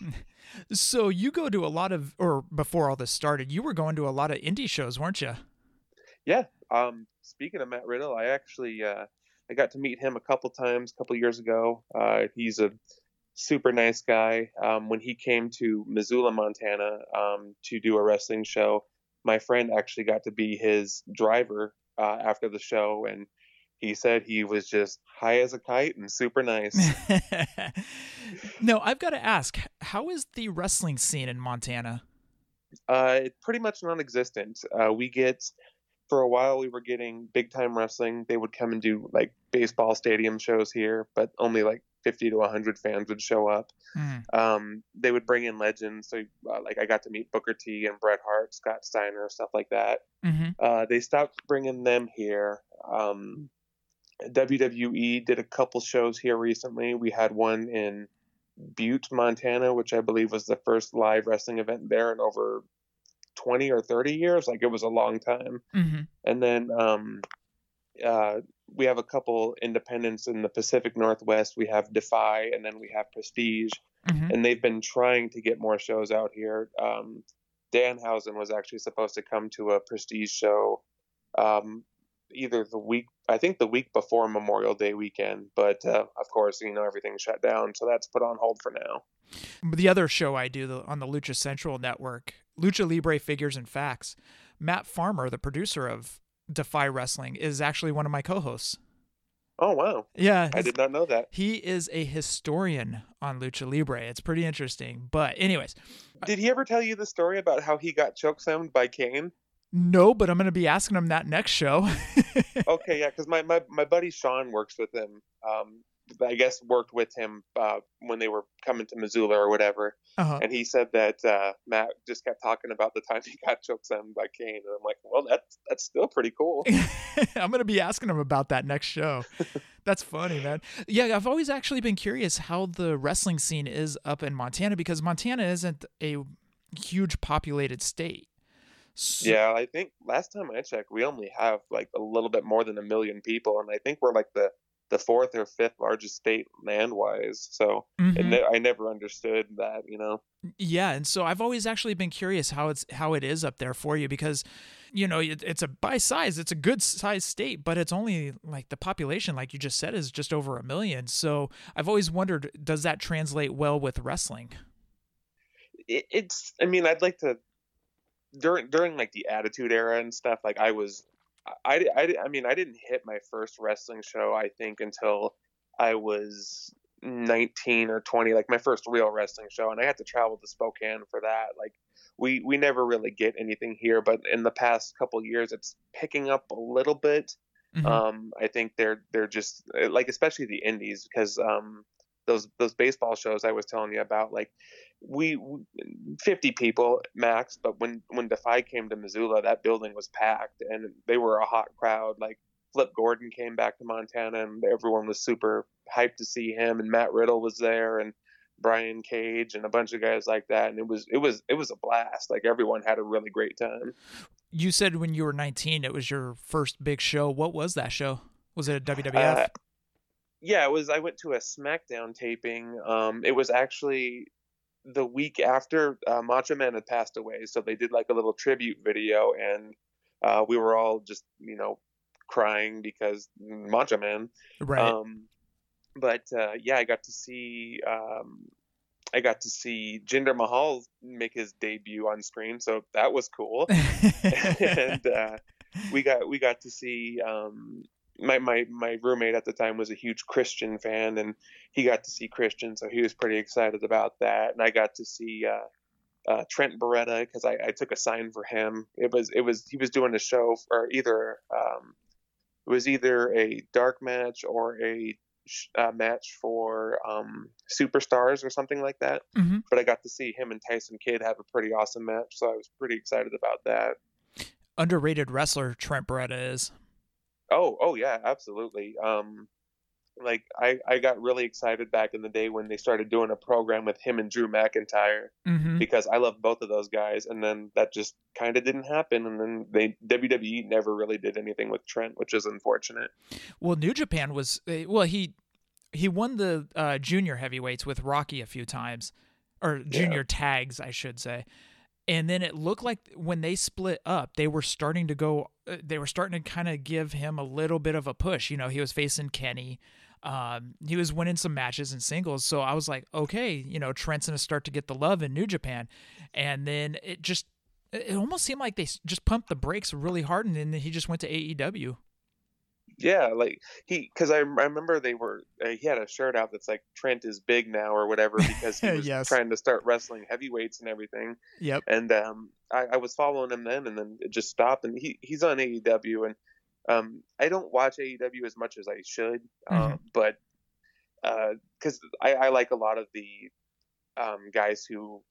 So you go to a lot of, or before all this started, you were going to a lot of indie shows, weren't you? Yeah. Um, speaking of Matt Riddle, I actually uh, I got to meet him a couple times, a couple years ago. Uh, he's a super nice guy. Um, when he came to Missoula, Montana, um, to do a wrestling show, my friend actually got to be his driver uh, after the show, and he said he was just high as a kite and super nice. no, I've got to ask, how is the wrestling scene in Montana? Uh, it's pretty much non-existent. Uh, we get for a while we were getting big time wrestling. They would come and do like baseball stadium shows here, but only like 50 to 100 fans would show up. Mm. Um, they would bring in legends. So uh, like I got to meet Booker T and Bret Hart, Scott Steiner, stuff like that. Mm-hmm. Uh, they stopped bringing them here. Um, WWE did a couple shows here recently. We had one in Butte, Montana, which I believe was the first live wrestling event there in over 20 or 30 years. Like it was a long time. Mm-hmm. And then um, uh, we have a couple independents in the Pacific Northwest. We have Defy, and then we have Prestige, Mhm. and they've been trying to get more shows out here. Um, Danhausen was actually supposed to come to a Prestige show um, either the week, I think the week before Memorial Day weekend, but uh, of course, you know, everything shut down, so that's put on hold for now. The other show I do on the Lucha Central network, Lucha Libre Figures and Facts, Matt Farmer, the producer of Defy Wrestling, is actually one of my co-hosts. Oh wow! Yeah, I did not know that. He is a historian on Lucha Libre. It's pretty interesting. But anyways, Did he ever tell you the story about how he got chokeslammed by Kane? no, but I'm going to be asking him that next show. okay, yeah, because my, my my buddy Sean works with him. Um, I guess worked with him uh, when they were coming to Missoula or whatever, Uh-huh. and he said that uh, Matt just kept talking about the time he got chokeslammed by Kane, and I'm like, well, that's that's still pretty cool. I'm going to be asking him about that next show. That's funny, man. Yeah, I've always actually been curious how the wrestling scene is up in Montana because Montana isn't a huge populated state. So- yeah, I think last time I checked, we only have like a little bit more than a million people, and I think we're like the the fourth or fifth largest state land wise. So Mhm. ne- I never understood that, you know. Yeah, and so I've always actually been curious how it's how it is up there for you because you know it, it's a by size it's a good size state but it's only like the population like you just said is just over a million so i've always wondered does that translate well with wrestling it, it's i mean i'd like to during during like the attitude era and stuff like i was I, I, I mean i didn't hit my first wrestling show i think until i was 19 or 20, like my first real wrestling show, and I had to travel to Spokane for that. Like we we never really get anything here, but in the past couple years, it's picking up a little bit. Mm-hmm. Um, I think they're they're just like especially the indies because um, those those baseball shows I was telling you about, like we 50 people max, but when when Defy came to Missoula, that building was packed and they were a hot crowd. Like Flip Gordon came back to Montana, and everyone was super hyped to see him. And Matt Riddle was there, and Brian Cage, and a bunch of guys like that. And it was it was it was a blast. Like everyone had a really great time. You said when you were 19, it was your first big show. What was that show? Was it a WWF? Uh, yeah, it was. I went to a SmackDown taping. Um, it was actually the week after uh, Macho Man had passed away, so they did like a little tribute video, and uh, we were all just you know crying because Macho Man. Right. Um, but uh, yeah, I got to see um, I got to see Jinder Mahal make his debut on screen, so that was cool. and uh, we got we got to see um, my, my my roommate at the time was a huge Christian fan, and he got to see Christian, so he was pretty excited about that. And I got to see uh, uh, Trent Beretta because I, I, took a sign for him. It was it was he was doing a show for either um, it was either a dark match or a uh, match for um, superstars or something like that. Mm-hmm. But I got to see him and Tyson Kidd have a pretty awesome match, so I was pretty excited about that. Underrated wrestler Trent Beretta is. Oh, oh yeah, absolutely. Um, like I, I got really excited back in the day when they started doing a program with him and Drew McIntyre mm-hmm. because I love both of those guys, and then that just kind of didn't happen, and then they WWE never really did anything with Trent, which is unfortunate. Well, New Japan was eh, well he he won the uh, junior heavyweights with Rocky a few times, or junior yeah. tags, I should say. And then it looked like when they split up, they were starting to go. Uh, they were starting to kind of give him a little bit of a push. You know, he was facing Kenny. Um, he was winning some matches in singles. So I was like, okay, you know, Trent's to start to get the love in New Japan. And then it just, it almost seemed like they just pumped the brakes really hard and then he just went to AEW. Yeah, like he, because I, I remember they were, uh, he had a shirt out that's like Trent is big now or whatever because he was yes. trying to start wrestling heavyweights and everything. Yep. And um, I, I was following him then and then it just stopped and he, he's on AEW and um, I don't watch AEW as much as I should, um, mm-hmm. but because uh, I, I, like a lot of the um, guys who,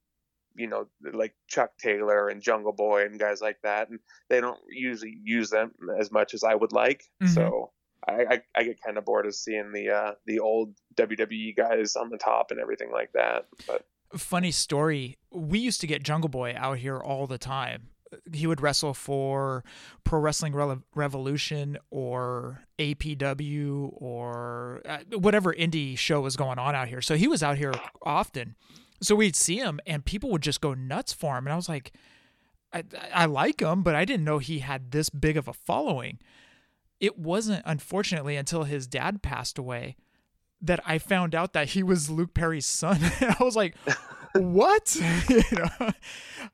you know, like Chuck Taylor and Jungle Boy and guys like that, and they don't usually use them as much as I would like. Mm-hmm. So I, I, I, get kind of bored of seeing the uh, the old WWE guys on the top and everything like that. But funny story, we used to get Jungle Boy out here all the time he would wrestle for Pro Wrestling Re- Revolution or APW or uh, whatever indie show was going on out here. So he was out here often. So we'd see him and people would just go nuts for him. And I was like, I, I like him, but I didn't know he had this big of a following. It wasn't, unfortunately, until his dad passed away that I found out that he was Luke Perry's son. I was like, what? you know,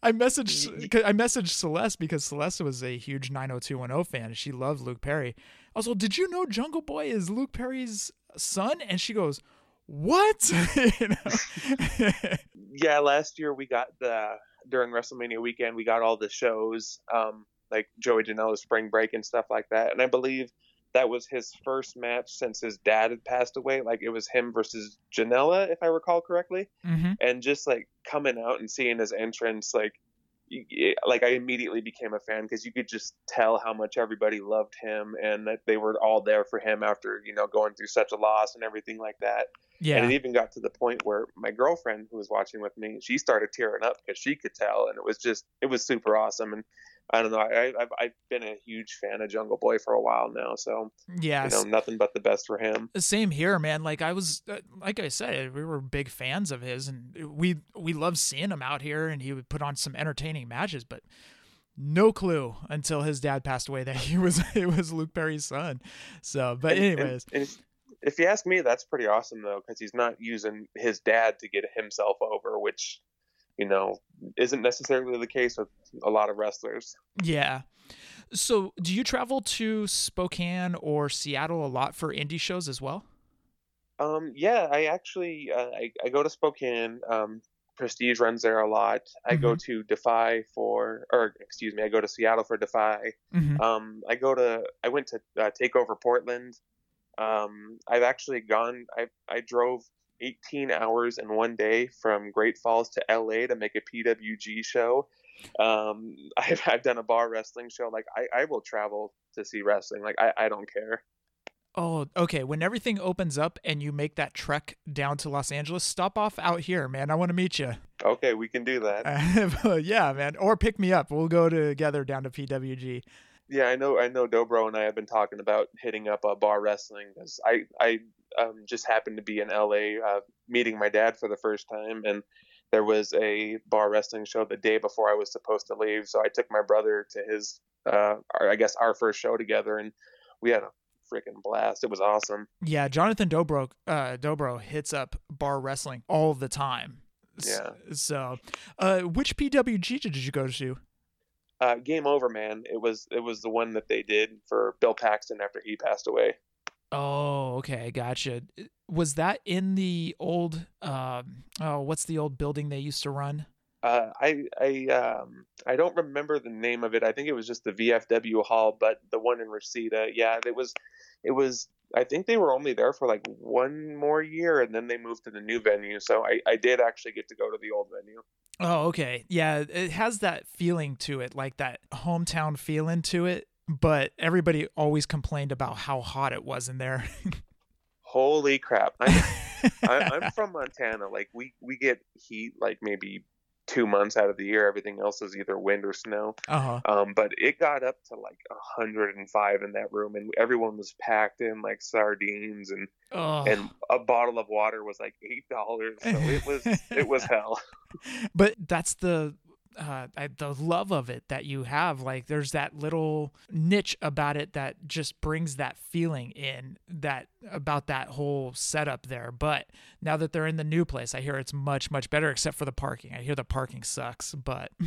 I messaged I messaged Celeste because Celeste was a huge 90210 fan. She loved Luke Perry. I was like, did you know Jungle Boy is Luke Perry's son? And she goes, what? yeah, last year we got the during WrestleMania weekend we got all the shows, um, like Joey Janela's Spring Break and stuff like that. And I believe that was his first match since his dad had passed away. Like it was him versus Janela, if I recall correctly. Mm-hmm. And just like coming out and seeing his entrance, like, like I immediately became a fan because you could just tell how much everybody loved him and that they were all there for him after you know going through such a loss and everything like that. Yeah. And it even got to the point where my girlfriend who was watching with me, she started tearing up because she could tell, and it was just it was super awesome. And I don't know. I, have I've been a huge fan of Jungle Boy for a while now, so yeah, you know, nothing but the best for him. Same here, man. Like I was, uh, like I said, we were big fans of his, and we we loved seeing him out here, and he would put on some entertaining matches. But no clue until his dad passed away that he was it was Luke Perry's son. So, but and, anyways. And, and if you ask me, that's pretty awesome though, because he's not using his dad to get himself over, which you know, isn't necessarily the case with a lot of wrestlers. Yeah. So, do you travel to Spokane or Seattle a lot for indie shows as well? Um, yeah, I actually uh, I, I go to Spokane. Um, Prestige runs there a lot. I go to Defy for, or excuse me, I go to Seattle for Defy. Mhm. Um, I go to, I went to uh, take over Portland. Um, I've actually gone. I I drove 18 hours in one day from Great Falls to LA to make a PWG show. Um, I've I've done a bar wrestling show. Like I I will travel to see wrestling. Like I I don't care. Oh, okay. When everything opens up and you make that trek down to Los Angeles, stop off out here, man. I want to meet you. Okay, we can do that. yeah, man. Or pick me up. We'll go together down to PWG. Yeah, I know. I know. Dobro and I have been talking about hitting up a bar wrestling because I I um, just happened to be in LA uh, meeting my dad for the first time, and there was a bar wrestling show the day before I was supposed to leave. So I took my brother to his, uh, our, I guess, our first show together, and we had a freaking blast. It was awesome. Yeah, Jonathan Dobro, uh, Dobro hits up bar wrestling all the time. Yeah. So, uh, which PWG did you go to? Uh, Game over, man. It was it was the one that they did for Bill Paxton after he passed away. Oh, okay, gotcha. Was that in the old? Um, oh, what's the old building they used to run? Uh, I I um I don't remember the name of it. I think it was just the VFW hall, but the one in Reseda, yeah, it was it was. I think they were only there for like one more year, and then they moved to the new venue. So I I did actually get to go to the old venue. Oh, okay. Yeah, it has that feeling to it, like that hometown feeling to it. But everybody always complained about how hot it was in there. Holy crap! I'm, I, I'm from Montana. Like we we get heat like maybe two months out of the year. Everything else is either wind or snow. uh huh. Um, but it got up to like 105 in that room, and everyone was packed in like sardines, and Oh. and a bottle of water was like eight dollars. So it was it was hell. but that's the uh the love of it that you have like there's that little niche about it that just brings that feeling in that about that whole setup there but now that they're in the new place i hear it's much much better except for the parking i hear the parking sucks but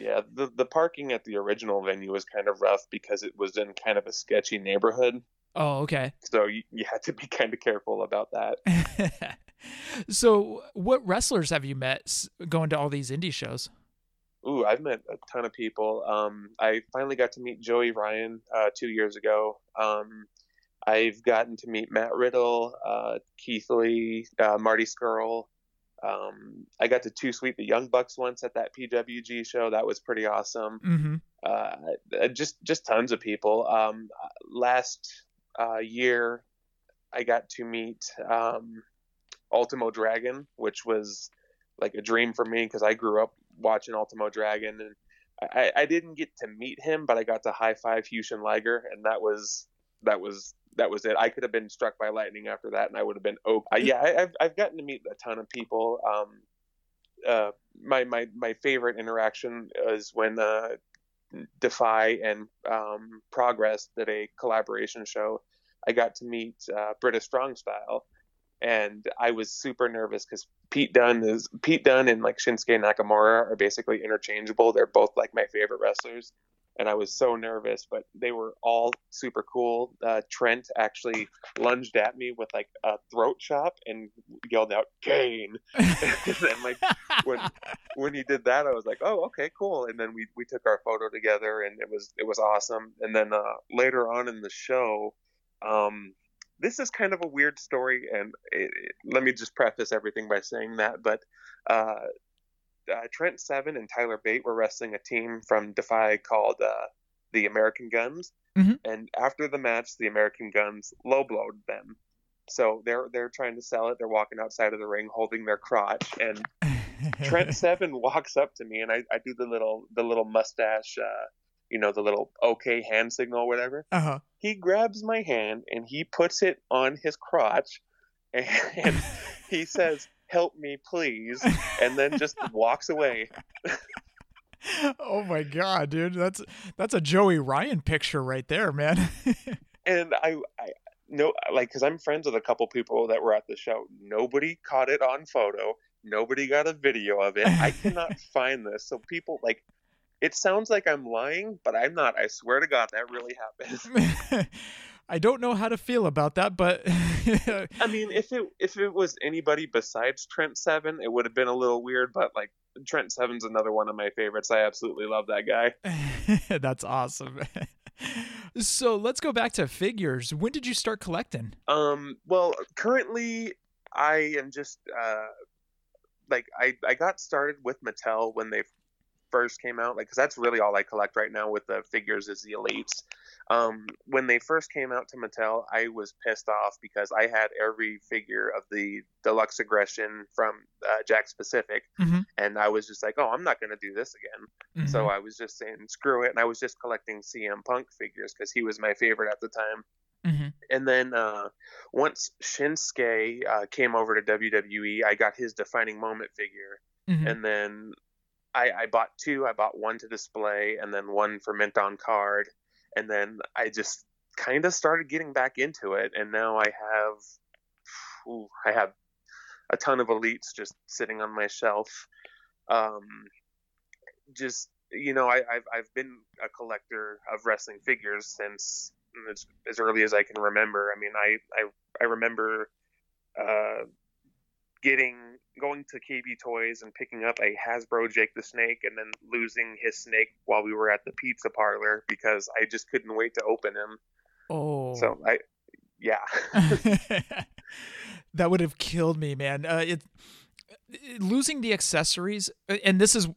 Yeah, the the parking at the original venue was kind of rough because it was in kind of a sketchy neighborhood. oh okay So you, you had to be kind of careful about that. so what wrestlers have you met going to all these indie shows Ooh, I've met a ton of people. Um, I finally got to meet Joey Ryan uh, two years ago. Um, I've gotten to meet Matt Riddle, uh, Keith Lee, uh, Marty Scurll. Um, I got to Too Sweet the Young Bucks once at that PWG show. That was pretty awesome. mm-hmm Uh, just just tons of people. Um, last uh, year, I got to meet um, Ultimo Dragon, which was like a dream for me because I grew up watching Ultimo Dragon, and I, I didn't get to meet him, but I got to high five Jushin Liger, and that was that was that was it. I could have been struck by lightning after that, and I would have been oh yeah. I, I've I've gotten to meet a ton of people. Um, uh, my my my favorite interaction is when uh, Defy and um, Progress did a collaboration show. I got to meet uh, British Strong Style, and I was super nervous because Pete Dunne is Pete Dunne and like Shinsuke Nakamura are basically interchangeable. They're both like my favorite wrestlers, and I was so nervous, but they were all super cool. Uh, Trent actually lunged at me with like a throat chop and yelled out "Kane," and then like when when he did that, I was like, "Oh, okay, cool." And then we we took our photo together, and it was it was awesome. And then uh, later on in the show, um, this is kind of a weird story, and it, it- let me just preface everything by saying that. But uh, uh, Trent Seven and Tyler Bate were wrestling a team from Defy called uh, the American Guns, Mhm. and after the match, the American Guns low blowed them. So they're they're trying to sell it. They're walking outside of the ring holding their crotch, and Trent Seven walks up to me, and I, I do the little the little mustache, uh, you know, the little okay hand signal, whatever. uh-huh He grabs my hand and he puts it on his crotch, and, and he says, "Help me, please," and then just walks away. oh my god dude that's that's a joey ryan picture right there man And I, I no, like, because I'm friends with a couple people that were at the show. Nobody caught it on photo. Nobody got a video of it. I cannot find this. So people like. It sounds like I'm lying, but I'm not. I swear to God, that really happened. I don't know how to feel about that, but I mean, if it if it was anybody besides Trent Seven, it would have been a little weird. But like Trent Seven's another one of my favorites. I absolutely love that guy. That's awesome. so let's go back to figures. When did you start collecting? Um. Well, currently I am just uh, like I I got started with Mattel when they first came out, like because that's really all I collect right now with the figures is the elites. Um, when they first came out to Mattel, I was pissed off because I had every figure of the deluxe aggression from uh, Jakks Pacific, mm-hmm. and I was just like, oh, I'm not going to do this again. Mm-hmm. So I was just saying, screw it, and I was just collecting CM Punk figures because he was my favorite at the time. Mm-hmm. And then uh, once Shinsuke uh, came over to WWE, I got his defining moment figure, Mm-hmm. and then I, I bought two. I bought one to display, and then one for mint on card. And then I just kind of started getting back into it, and now I have, ooh, I have a ton of elites just sitting on my shelf. Um, just you know, I, I've I've been a collector of wrestling figures since as, as early as I can remember. I mean, I I, I remember uh, getting going to KB Toys and picking up a Hasbro Jake the Snake and then losing his snake while we were at the pizza parlor because I just couldn't wait to open him. Oh. So I yeah. that would have killed me, man. Uh, it, it losing the accessories and this is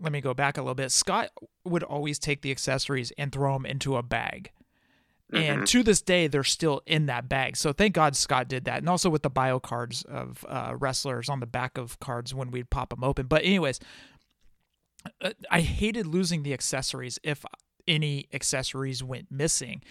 let me go back a little bit. Scott would always take the accessories and throw them into a bag. And Mhm. to this day, they're still in that bag. So thank God Scott did that. And also with the bio cards of uh, wrestlers on the back of cards when we'd pop them open. But, anyways, uh, I hated losing the accessories if any accessories went missing.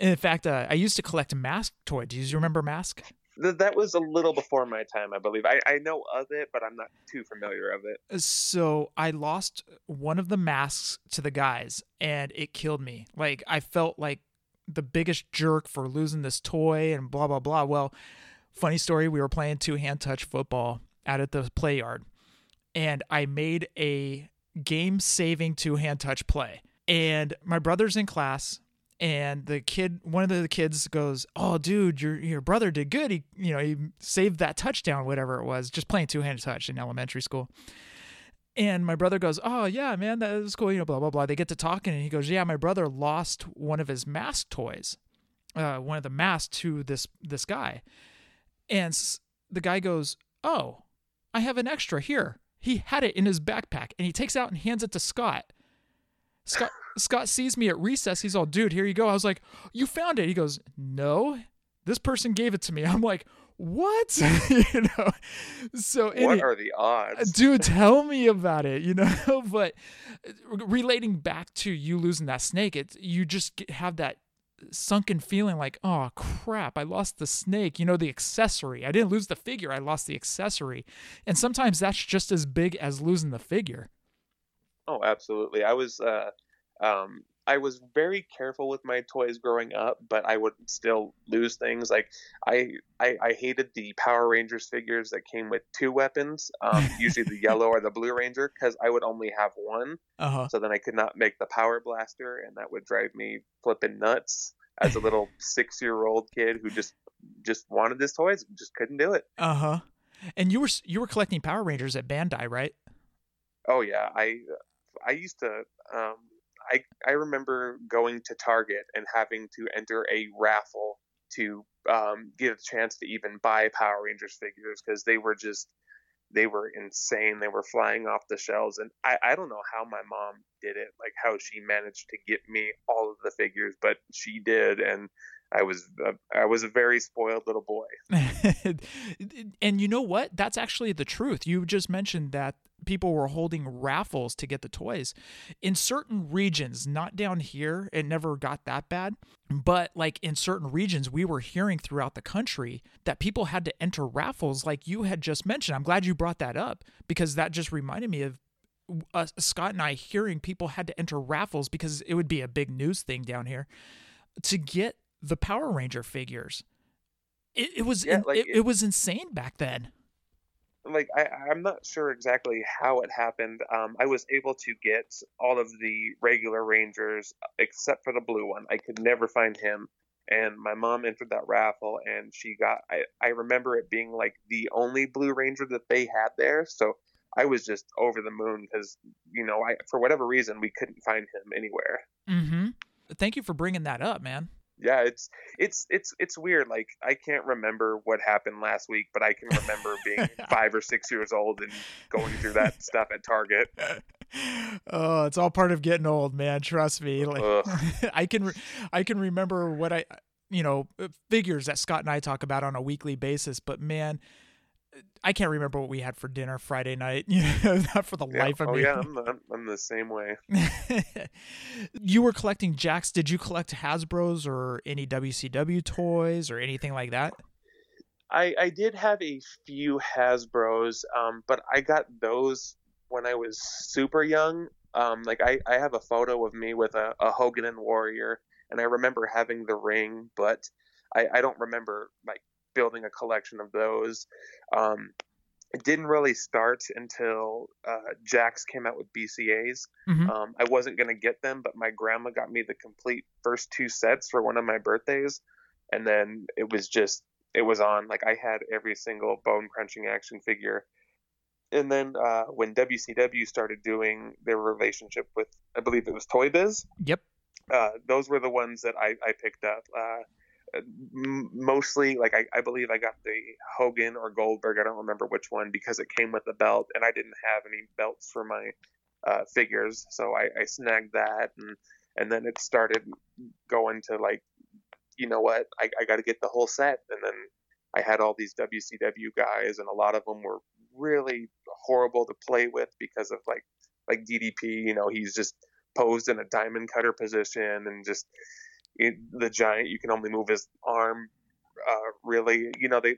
In fact, uh, I used to collect Mask toy. Do you remember Mask? That was a little before my time, I believe. I, I know of it, but I'm not too familiar of it. So I lost one of the masks to the guys, and it killed me. Like I felt like the biggest jerk for losing this toy and blah blah blah. Well, funny story, we were playing two hand touch football out at the play yard, and I made a game saving two hand touch play. And my brother's in class, and the kid, one of the kids goes, "Oh, dude, your your brother did good. He, you know, he saved that touchdown, whatever it was, just playing two hand touch in elementary school." And my brother goes, "Oh yeah, man, that was cool." You know, blah blah blah. They get to talking, and he goes, "Yeah, my brother lost one of his mask toys, uh, one of the masks to this this guy." And the guy goes, "Oh, I have an extra here." He had it in his backpack, and he takes out and hands it to Scott. Scott Scott sees me at recess. He's all, "Dude, here you go." I was like, "You found it?" He goes, "No, this person gave it to me." I'm like, "What?" you know. So What any- are the odds? dude tell me about it you know but relating back to you losing that snake it you just have that sunken feeling like oh crap i lost the snake you know the accessory i didn't lose the figure i lost the accessory and sometimes that's just as big as losing the figure Oh, absolutely. I was uh, um, I was very careful with my toys growing up, but I would still lose things. Like I I, I hated the Power Rangers figures that came with two weapons, um, usually the yellow or the blue Ranger, because I would only have one. uh-huh So then I could not make the Power Blaster, and that would drive me flipping nuts as a little six year old kid who just just wanted his toys, just couldn't do it. uh-huh and you were you were collecting power rangers at bandai right Oh yeah, I I used to um I I remember going to Target and having to enter a raffle to um get a chance to even buy Power Rangers figures because they were just they were insane. They were flying off the shelves and I I don't know how my mom did it, like how she managed to get me all of the figures, but she did and I was uh, I was a very spoiled little boy. and you know what? That's actually the truth. You just mentioned that people were holding raffles to get the toys. In certain regions, not down here, it never got that bad. But like in certain regions, we were hearing throughout the country that people had to enter raffles, like you had just mentioned. I'm glad you brought that up because that just reminded me of uh, Scott and I hearing people had to enter raffles because it would be a big news thing down here to get the Power Ranger figures. It, it was Yeah, in- like it, it- it was insane back then. like I, I'm not sure exactly how it happened. Um, I was able to get all of the regular Rangers except for the blue one. I could never find him, and my mom entered that raffle and she got I, I remember it being like the only blue ranger that they had there so i was just over the moon because you know i for whatever reason we couldn't find him anywhere mm-hmm thank you for bringing that up man yeah it's it's it's it's weird like i can't remember what happened last week but i can remember being five or six years old and going through that stuff at target. Oh it's all part of getting old man trust me like i can i can remember what i you know figures that scott and i talk about on a weekly basis but man I can't remember what we had for dinner Friday night. You know, not for the yeah. life of oh, me. yeah, I'm, I'm, I'm the same way. you were collecting Jakks. Did you collect Hasbro's or any WCW toys or anything like that? I, I did have a few Hasbro's, um, but I got those when I was super young. Um, like I, I have a photo of me with a, a Hogan and Warrior, and I remember having the ring, but I, I don't remember like building a collection of those. Um, it didn't really start until uh, Jakks came out with BCAs. Mm-hmm. Um, I wasn't going to get them, but my grandma got me the complete first two sets for one of my birthdays. And then it was just, it was on. Like I had every single bone crunching action figure. And then uh, when WCW started doing their relationship with, I believe it was Toy Biz. Yep. Uh, those were the ones that I, I picked up. Mostly like I, I believe I got the Hogan or Goldberg. I don't remember which one because it came with a belt, and I didn't have any belts for my uh, figures, so I, I snagged that, and and then it started going to like, you know what, I, I got to get the whole set, and then I had all these WCW guys, and a lot of them were really horrible to play with because of like like DDP. You know, he's just posed in a diamond cutter position and just it, the giant you can only move his arm uh, really you know they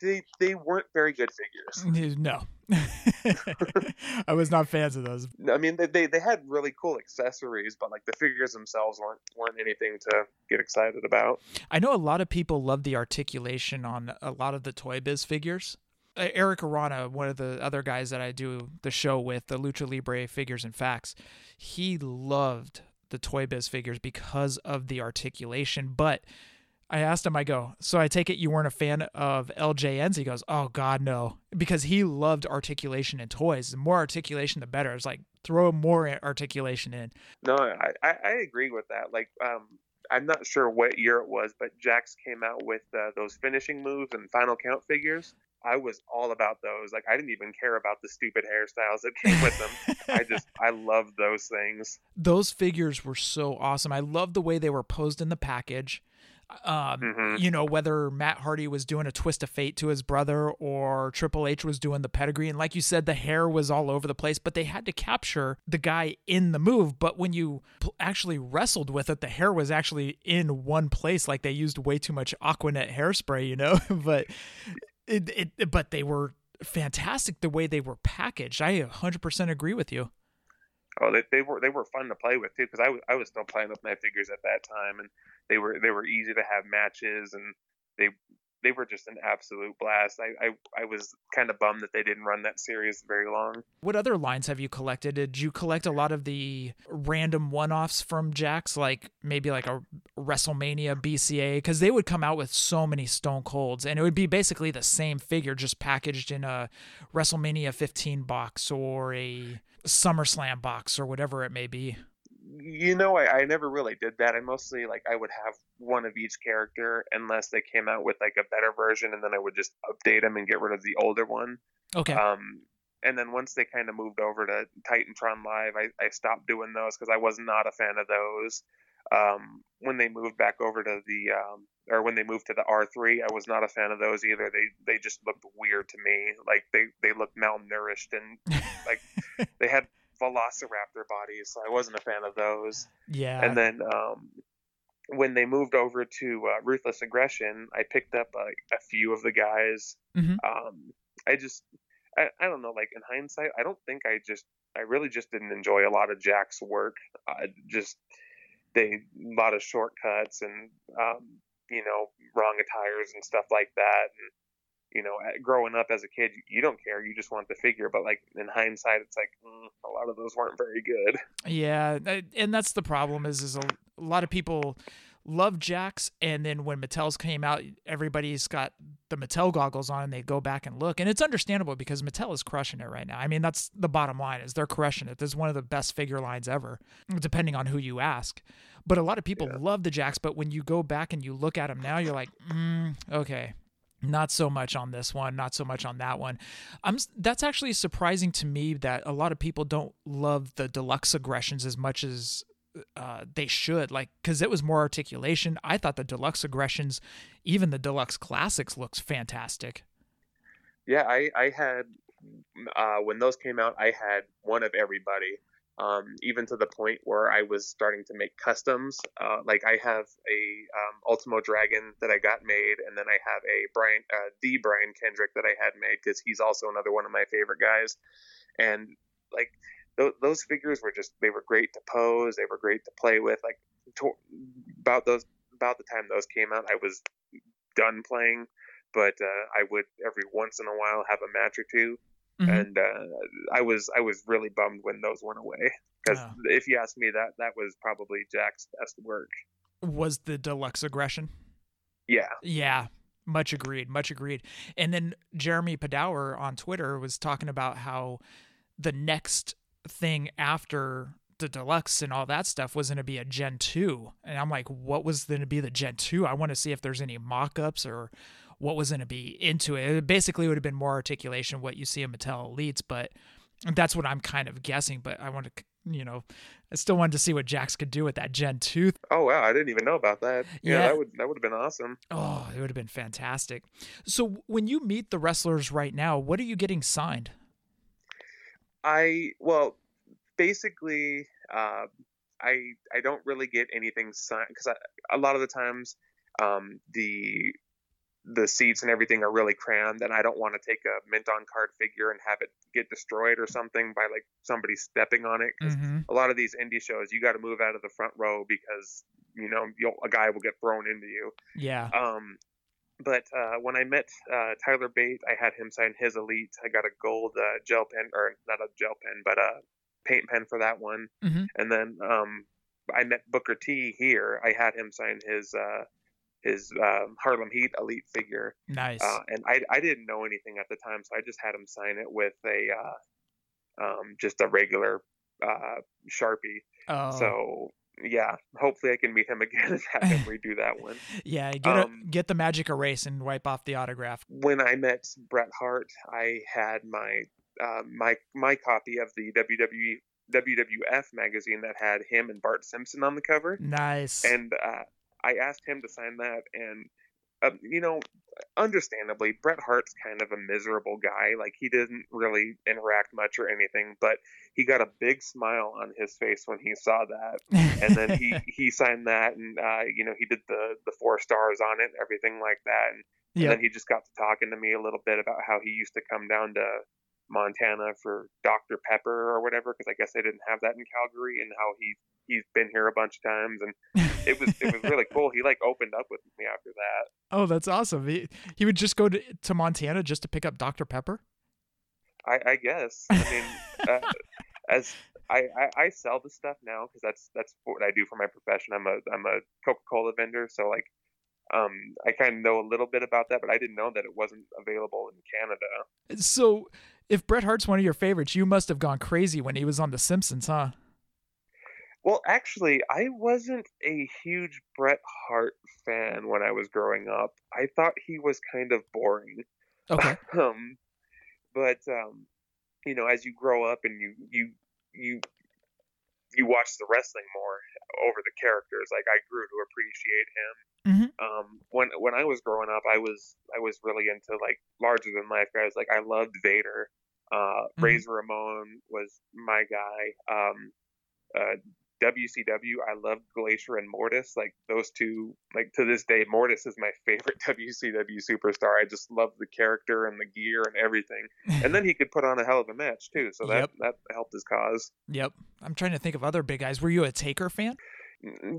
they they weren't very good figures. No. I was not fans of those. I mean they, they they had really cool accessories but like the figures themselves weren't weren't anything to get excited about. I know a lot of people love the articulation on a lot of the toy biz figures. Uh, Eric Arana, one of the other guys that I do the show with, the Lucha Libre figures and facts, he loved the Toy Biz figures because of the articulation. But I asked him, I go, so I take it you weren't a fan of LJNs? He goes, oh, God, no. Because he loved articulation in toys. The more articulation, the better. It's like, throw more articulation in. No, I, I agree with that. Like, um, I'm not sure what year it was, but Jakks came out with uh, those finishing moves and final count figures. I was all about those. Like I didn't even care about the stupid hairstyles that came with them. I just I love those things. Those figures were so awesome. I love the way they were posed in the package. Um, mm-hmm. you know, whether Matt Hardy was doing a twist of fate to his brother or Triple H was doing the pedigree. And like you said, the hair was all over the place, but they had to capture the guy in the move. But when you actually wrestled with it, the hair was actually in one place. Like they used way too much Aquanet hairspray, you know? but it, it, but they were fantastic the way they were packaged. I 100% agree with you. Oh, they, they were they were fun to play with too because I was I was still playing with my figures at that time, and they were they were easy to have matches, and they they were just an absolute blast. I, I, I was kind of bummed that they didn't run that series very long. What other lines have you collected? Did you collect a lot of the random one offs from Jakks, like maybe like a WrestleMania BCA? Because they would come out with so many Stone Colds, and it would be basically the same figure just packaged in a WrestleMania 15 box or a SummerSlam box or whatever it may be you know, I, I never really did that. I mostly like I would have one of each character unless they came out with like a better version, and then I would just update them and get rid of the older one. Okay. Um, and then once they kind of moved over to Titantron Live, I, I stopped doing those because I was not a fan of those. Um, when they moved back over to the um, or when they moved to the R3, I was not a fan of those either. They they just looked weird to me. Like they they looked malnourished and like they had Velociraptor bodies, so I wasn't a fan of those. Yeah. And then um, when they moved over to uh, Ruthless Aggression, I picked up a, a few of the guys. Mm-hmm. Um, I just, I, I don't know, like in hindsight, I don't think I just, I really just didn't enjoy a lot of Jakks' work. Uh, just, they, a lot of shortcuts and, um, you know, wrong attires and stuff like that. And, you know, growing up as a kid, you don't care. You just want the figure. But like in hindsight, it's like mm, a lot of those weren't very good. Yeah, and that's the problem. Is is a, a lot of people love Jakks, and then when Mattel's came out, everybody's got the Mattel goggles on, and they go back and look, and it's understandable because Mattel is crushing it right now. I mean, that's the bottom line is they're crushing it. This is one of the best figure lines ever, depending on who you ask. But a lot of people yeah. love the Jakks, but when you go back and you look at them now, you're like, mm, okay, not so much on this one not so much on that one. I'm that's actually surprising to me that a lot of people don't love the deluxe aggressions as much as uh, they should like because it was more articulation. I thought the deluxe aggressions even the deluxe classics looks fantastic. Yeah i i had uh, when those came out i had one of everybody um, even to the point where I was starting to make customs. Uh, like I have a um, Ultimo Dragon that I got made, and then I have a Brian, uh, the Brian Kendrick that I had made because he's also another one of my favorite guys. And like th- those figures were just they were great to pose, they were great to play with. Like to- about those about the time those came out, I was done playing, but uh, I would every once in a while have a match or 2 mm-hmm. and uh, I was I was really bummed when those went away because oh. if you ask me, that that was probably Jakks' best work. Was the deluxe aggression? Yeah. Yeah. Much agreed. Much agreed. And then Jeremy Padawer on Twitter was talking about how the next thing after the deluxe and all that stuff was going to be a Gen 2. And I'm like, what was going to be the Gen 2? I want to see if there's any mock ups or what was going to be into it. It basically would have been more articulation, what you see in Mattel Elites, but that's what I'm kind of guessing. But I want to, you know, I still wanted to see what Jakks could do with that Gen 2. Oh, wow. I didn't even know about that. Yeah, yeah. that would that would have been awesome. Oh, it would have been fantastic. So when you meet the wrestlers right now, what are you getting signed? I, well, basically, uh, I I don't really get anything signed because a lot of the times um, the the seats and everything are really crammed and I don't want to take a mint on card figure and have it get destroyed or something by like somebody stepping on it because mm-hmm. a lot of these indie shows you got to move out of the front row because you know a guy will get thrown into you yeah um but uh, when I met uh, Tyler Bate, I had him sign his Elite. I got a gold uh, gel pen, or not a gel pen, but a paint pen for that one. Mm-hmm. And then um, I met Booker T here. I had him sign his uh, his um, Harlem Heat Elite figure. Nice. Uh, and I, I didn't know anything at the time, so I just had him sign it with a uh, um, just a regular uh, Sharpie. Oh. So yeah, hopefully I can meet him again and have him redo that one. yeah, get um, a, get the magic erase and wipe off the autograph. When I met Bret Hart, I had my uh, my my copy of the WWE WWF magazine that had him and Bart Simpson on the cover. Nice. And uh, I asked him to sign that, and uh, you know, understandably, Bret Hart's kind of a miserable guy. Like he didn't really interact much or anything, but he got a big smile on his face when he saw that, and then he he signed that, and uh, you know, he did the the four stars on it, and everything like that, and, yep. and then he just got to talking to me a little bit about how he used to come down to Montana for Dr. Pepper or whatever, because I guess they didn't have that in Calgary, and how he he's been here a bunch of times, and it was it was really cool. He like opened up with me after that. Oh, that's awesome. He he would just go to to Montana just to pick up Dr. Pepper. I, I guess. I mean, uh, as I, I, I sell the stuff now because that's that's what I do for my profession. I'm a I'm a Coca Cola vendor, so like um, I kind of know a little bit about that, but I didn't know that it wasn't available in Canada. So, if Bret Hart's one of your favorites, you must have gone crazy when he was on The Simpsons, huh? Well, actually, I wasn't a huge Bret Hart fan when I was growing up. I thought he was kind of boring. Okay. um, but um, you know, as you grow up and you you you you watch the wrestling more over the characters, like I grew to appreciate him. Mm-hmm. Um, when when I was growing up, I was I was really into like larger than life guys. Like I loved Vader. Uh, mm-hmm. Razor Ramon was my guy. Um, uh, WCW, I love Glacier and Mortis. Like those two, like to this day, Mortis is my favorite WCW superstar. I just love the character and the gear and everything. and then he could put on a hell of a match too, so that yep. that helped his cause. Yep. I'm trying to think of other big guys. Were you a Taker fan?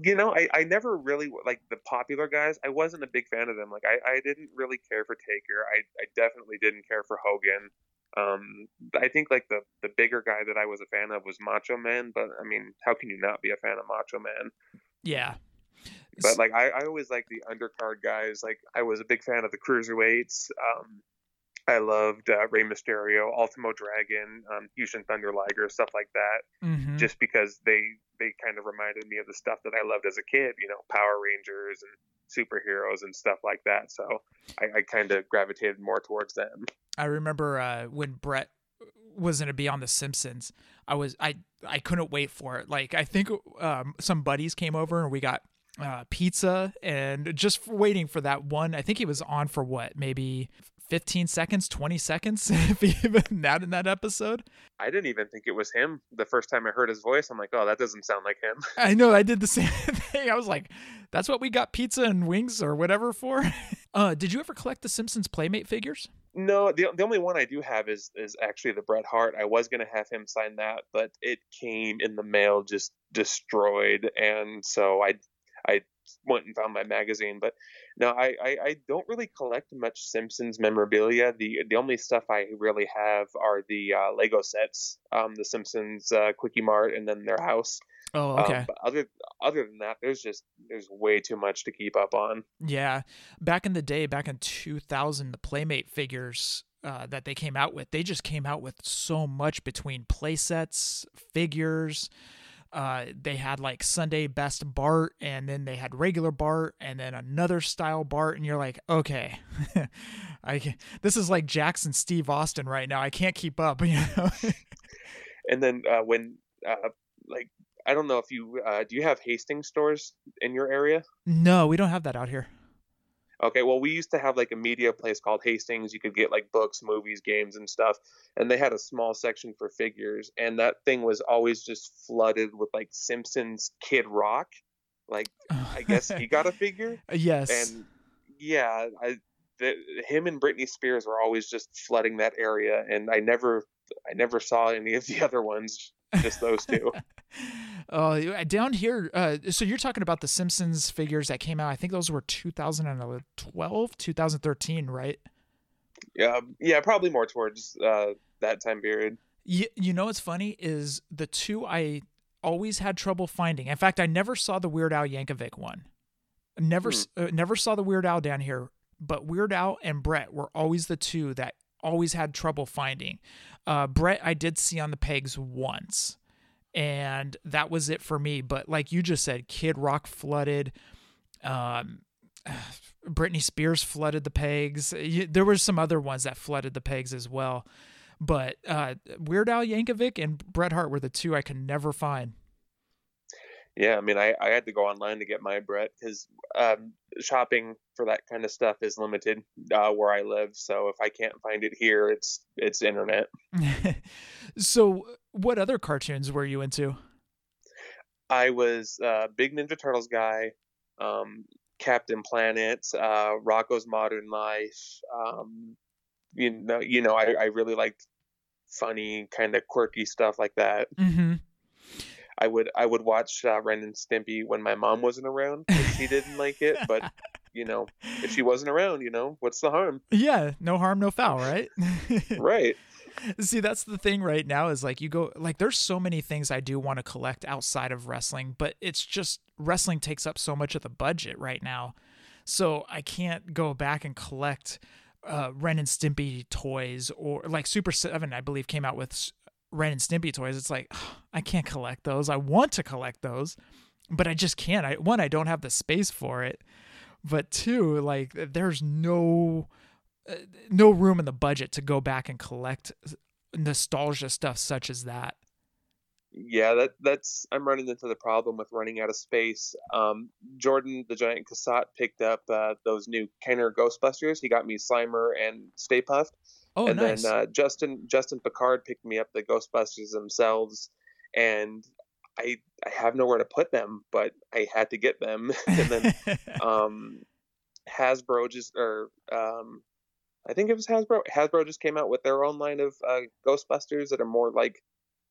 You know, I, I never really like the popular guys. I wasn't a big fan of them. Like I, I didn't really care for Taker. I, I definitely didn't care for Hogan. Um, I think like the the bigger guy that I was a fan of was Macho Man, but I mean, how can you not be a fan of Macho Man? Yeah. But like I, I always like the undercard guys. Like I was a big fan of the cruiserweights. Um, I loved uh, Rey Mysterio, Ultimo Dragon, um, Jushin Thunder Liger, stuff like that. Mhm. Just because they they kind of reminded me of the stuff that I loved as a kid. You know, Power Rangers and superheroes and stuff like that. So I, I kind of gravitated more towards them. I remember uh, when Bret was going to be on The Simpsons. I was I I couldn't wait for it. Like I think um, some buddies came over and we got uh, pizza and just waiting for that one. I think he was on for what maybe. 15 seconds, 20 seconds, if even that in that episode. I didn't even think it was him the first time I heard his voice. I'm like, oh, that doesn't sound like him. I know I did the same thing. I was like, that's what we got pizza and wings or whatever for. Uh, did you ever collect the Simpsons Playmate figures? No, the the only one I do have is is actually the Bret Hart. I was gonna have him sign that, but it came in the mail just destroyed, and so I I went and found my magazine. But no, I, I, I don't really collect much Simpsons memorabilia. The the only stuff I really have are the uh, Lego sets, um, the Simpsons uh, Kwik-E-Mart, and then their house. Oh, Um, okay. but other other than that, there's just there's way too much to keep up on. Yeah, back in the day, back in 2000, the Playmate figures uh, that they came out with, they just came out with so much between play sets, figures. Uh, they had like Sunday Best Bart, and then they had regular Bart, and then another style Bart, and you're like, okay, I can, this is like Jackson Steve Austin right now. I can't keep up, you know. And then uh, when uh, like I don't know if you uh, do you have Hastings stores in your area? no, we don't have that out here. Okay, well, we used to have like a media place called Hastings. You could get like books, movies, games, and stuff. And they had a small section for figures, and that thing was always just flooded with like Simpsons Kid Rock. Like, I guess he got a figure. Yes. And yeah, I, the, him and Britney Spears were always just flooding that area, and I never, I never saw any of the other ones. Just those two. Oh, uh, down here. Uh, so you're talking about the Simpsons figures that came out. I think those were 2012, 2013, right? yeah, yeah, probably more towards uh, that time period. You, you know what's funny is the two I always had trouble finding. In fact, I never saw the Weird Al Yankovic one. Never, s uh, never saw the Weird Al down here. But Weird Al and Bret were always the two that always had trouble finding. Uh, Bret, I did see on the pegs once, and that was it for me. But like you just said, Kid Rock flooded. Um, Britney Spears flooded the pegs. There were some other ones that flooded the pegs as well. But uh, Weird Al Yankovic and Bret Hart were the two I could never find. Yeah, I mean, I, I had to go online to get my Bret because um, shopping for that kind of stuff is limited uh, where I live. So if I can't find it here, it's it's internet. so, what other cartoons were you into? I was a big Ninja Turtles guy, um, Captain Planet, uh, Rocko's Modern Life. Um, you know, you know, I, I really liked funny, kind of quirky stuff like that. Mm-hmm. I would I would watch uh, Ren and Stimpy when my mom wasn't around. She didn't like it, but you know, if she wasn't around, you know, what's the harm? Yeah, no harm, no foul, right? Right. See, that's the thing right now is like you go like there's so many things I do want to collect outside of wrestling, but it's just wrestling takes up so much of the budget right now. So I can't go back and collect uh, Ren and Stimpy toys or like Super 7 I believe came out with Ren and Stimpy toys. It's like I can't collect those. I want to collect those, but I just can't. I one I don't have the space for it. But two, like there's no uh, no room in the budget to go back and collect nostalgia stuff such as that. Yeah, that that's I'm running into the problem with running out of space. Um, Jordan, the giant Cassatt, picked up uh, those new Kenner Ghostbusters. He got me Slimer and Stay Puft. Oh, and nice. then uh, Justin Justin Picard picked me up the Ghostbusters themselves, and I I have nowhere to put them, but I had to get them. and then um, Hasbro just or um, I think it was Hasbro. Hasbro just came out with their own line of uh, Ghostbusters that are more like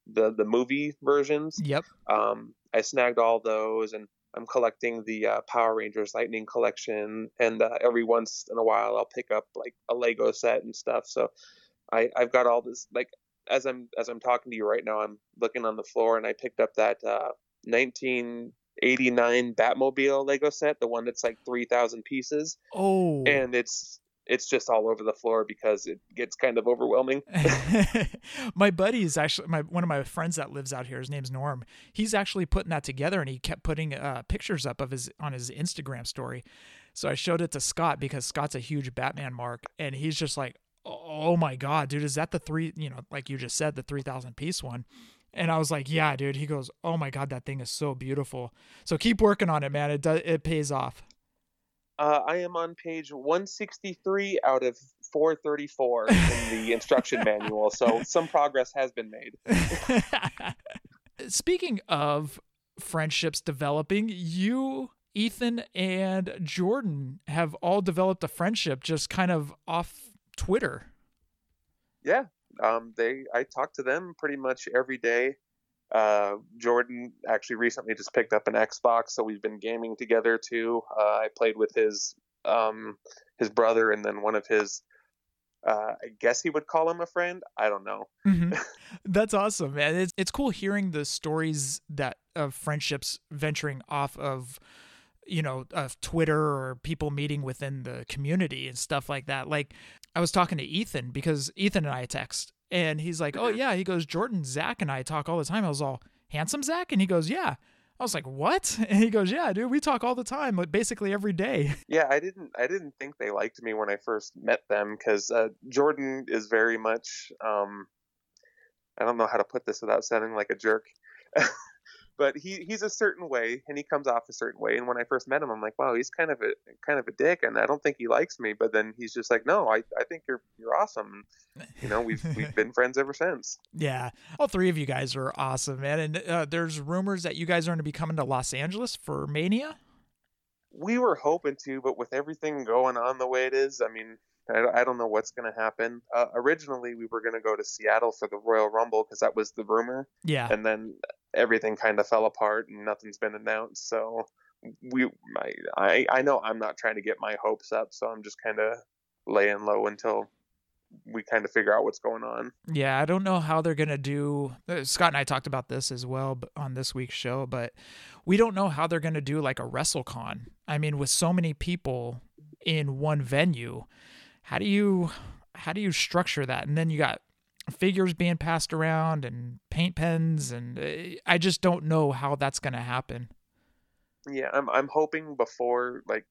the the movie versions. Yep. Um, I snagged all those, and I'm collecting the uh, Power Rangers Lightning collection. And uh, every once in a while, I'll pick up like a Lego set and stuff. So I I've got all this like as I'm as I'm talking to you right now, I'm looking on the floor, and I picked up that uh, '89 Batmobile Lego set, the one that's like 3,000 pieces. Oh, and it's it's just all over the floor because it gets kind of overwhelming. my buddy is actually my one of my friends that lives out here. His name's Norm. He's actually putting that together, and he kept putting uh, pictures up of his on his Instagram story. So I showed it to Scott because Scott's a huge Batman mark, and he's just like, "Oh my god, dude, is that the three? You know, like you just said, the three thousand piece one." And I was like, "Yeah, dude." He goes, "Oh my god, that thing is so beautiful." So keep working on it, man. It does. It pays off. Uh, I am on page 163 out of 434 in the instruction manual, so some progress has been made. Speaking of friendships developing, you, Ethan, and Jordan have all developed a friendship just kind of off Twitter. Yeah, um, they. I talk to them pretty much every day. Uh, Jordan actually recently just picked up an Xbox, so we've been gaming together too. Uh, I played with his um, his brother and then one of his. Uh, I guess he would call him a friend. I don't know. Mm-hmm. That's awesome, man. It's it's cool hearing the stories that of friendships venturing off of you know of Twitter or people meeting within the community and stuff like that. Like I was talking to Ethan because Ethan and I text and he's like, "Oh yeah." He goes, "Jordan, Zac, and I talk all the time." I was all, "Handsome Zac?" And he goes, "Yeah." I was like, "What?" And he goes, "Yeah, dude, we talk all the time, like basically every day." Yeah, I didn't, I didn't think they liked me when I first met them because uh, Jordan is very much, um, I don't know how to put this without sounding like a jerk. but he he's a certain way and he comes off a certain way and when i first met him i'm like wow he's kind of a kind of a dick and i don't think he likes me but then he's just like no i, I think you're you're awesome you know we've we've been friends ever since yeah all three of you guys are awesome man and uh, there's rumors that you guys are going to be coming to los angeles for mania we were hoping to but with everything going on the way it is i mean I, I don't know what's going to happen. Uh, originally, we were going to go to Seattle for the Royal Rumble because that was the rumor. Yeah. And then everything kind of fell apart and nothing's been announced. So we, I, I, I know I'm not trying to get my hopes up, so I'm just kind of laying low until we kind of figure out what's going on. Yeah, I don't know how they're gonna do. Uh, Scott and I talked about this as well on this week's show, but we don't know how they're gonna do like a WrestleCon. I mean, with so many people in one venue, how do you how do you structure that? And then you got figures being passed around and paint pens and uh, I just don't know how that's going to happen. Yeah, I'm I'm hoping before like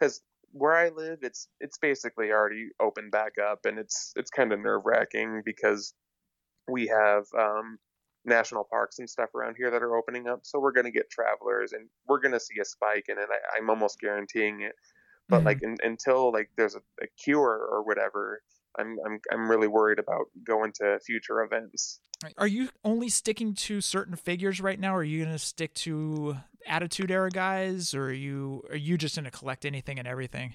cuz where I live it's it's basically already opened back up and it's it's kind of nerve-wracking because we have um national parks and stuff around here that are opening up so we're going to get travelers and we're going to see a spike in it I, I'm almost guaranteeing it but mm-hmm. like in, until like there's a, a, cure or whatever I'm, I'm i'm really worried about going to future events are you only sticking to certain figures right now or are you going to stick to attitude era guys or are you are you just going to collect anything and everything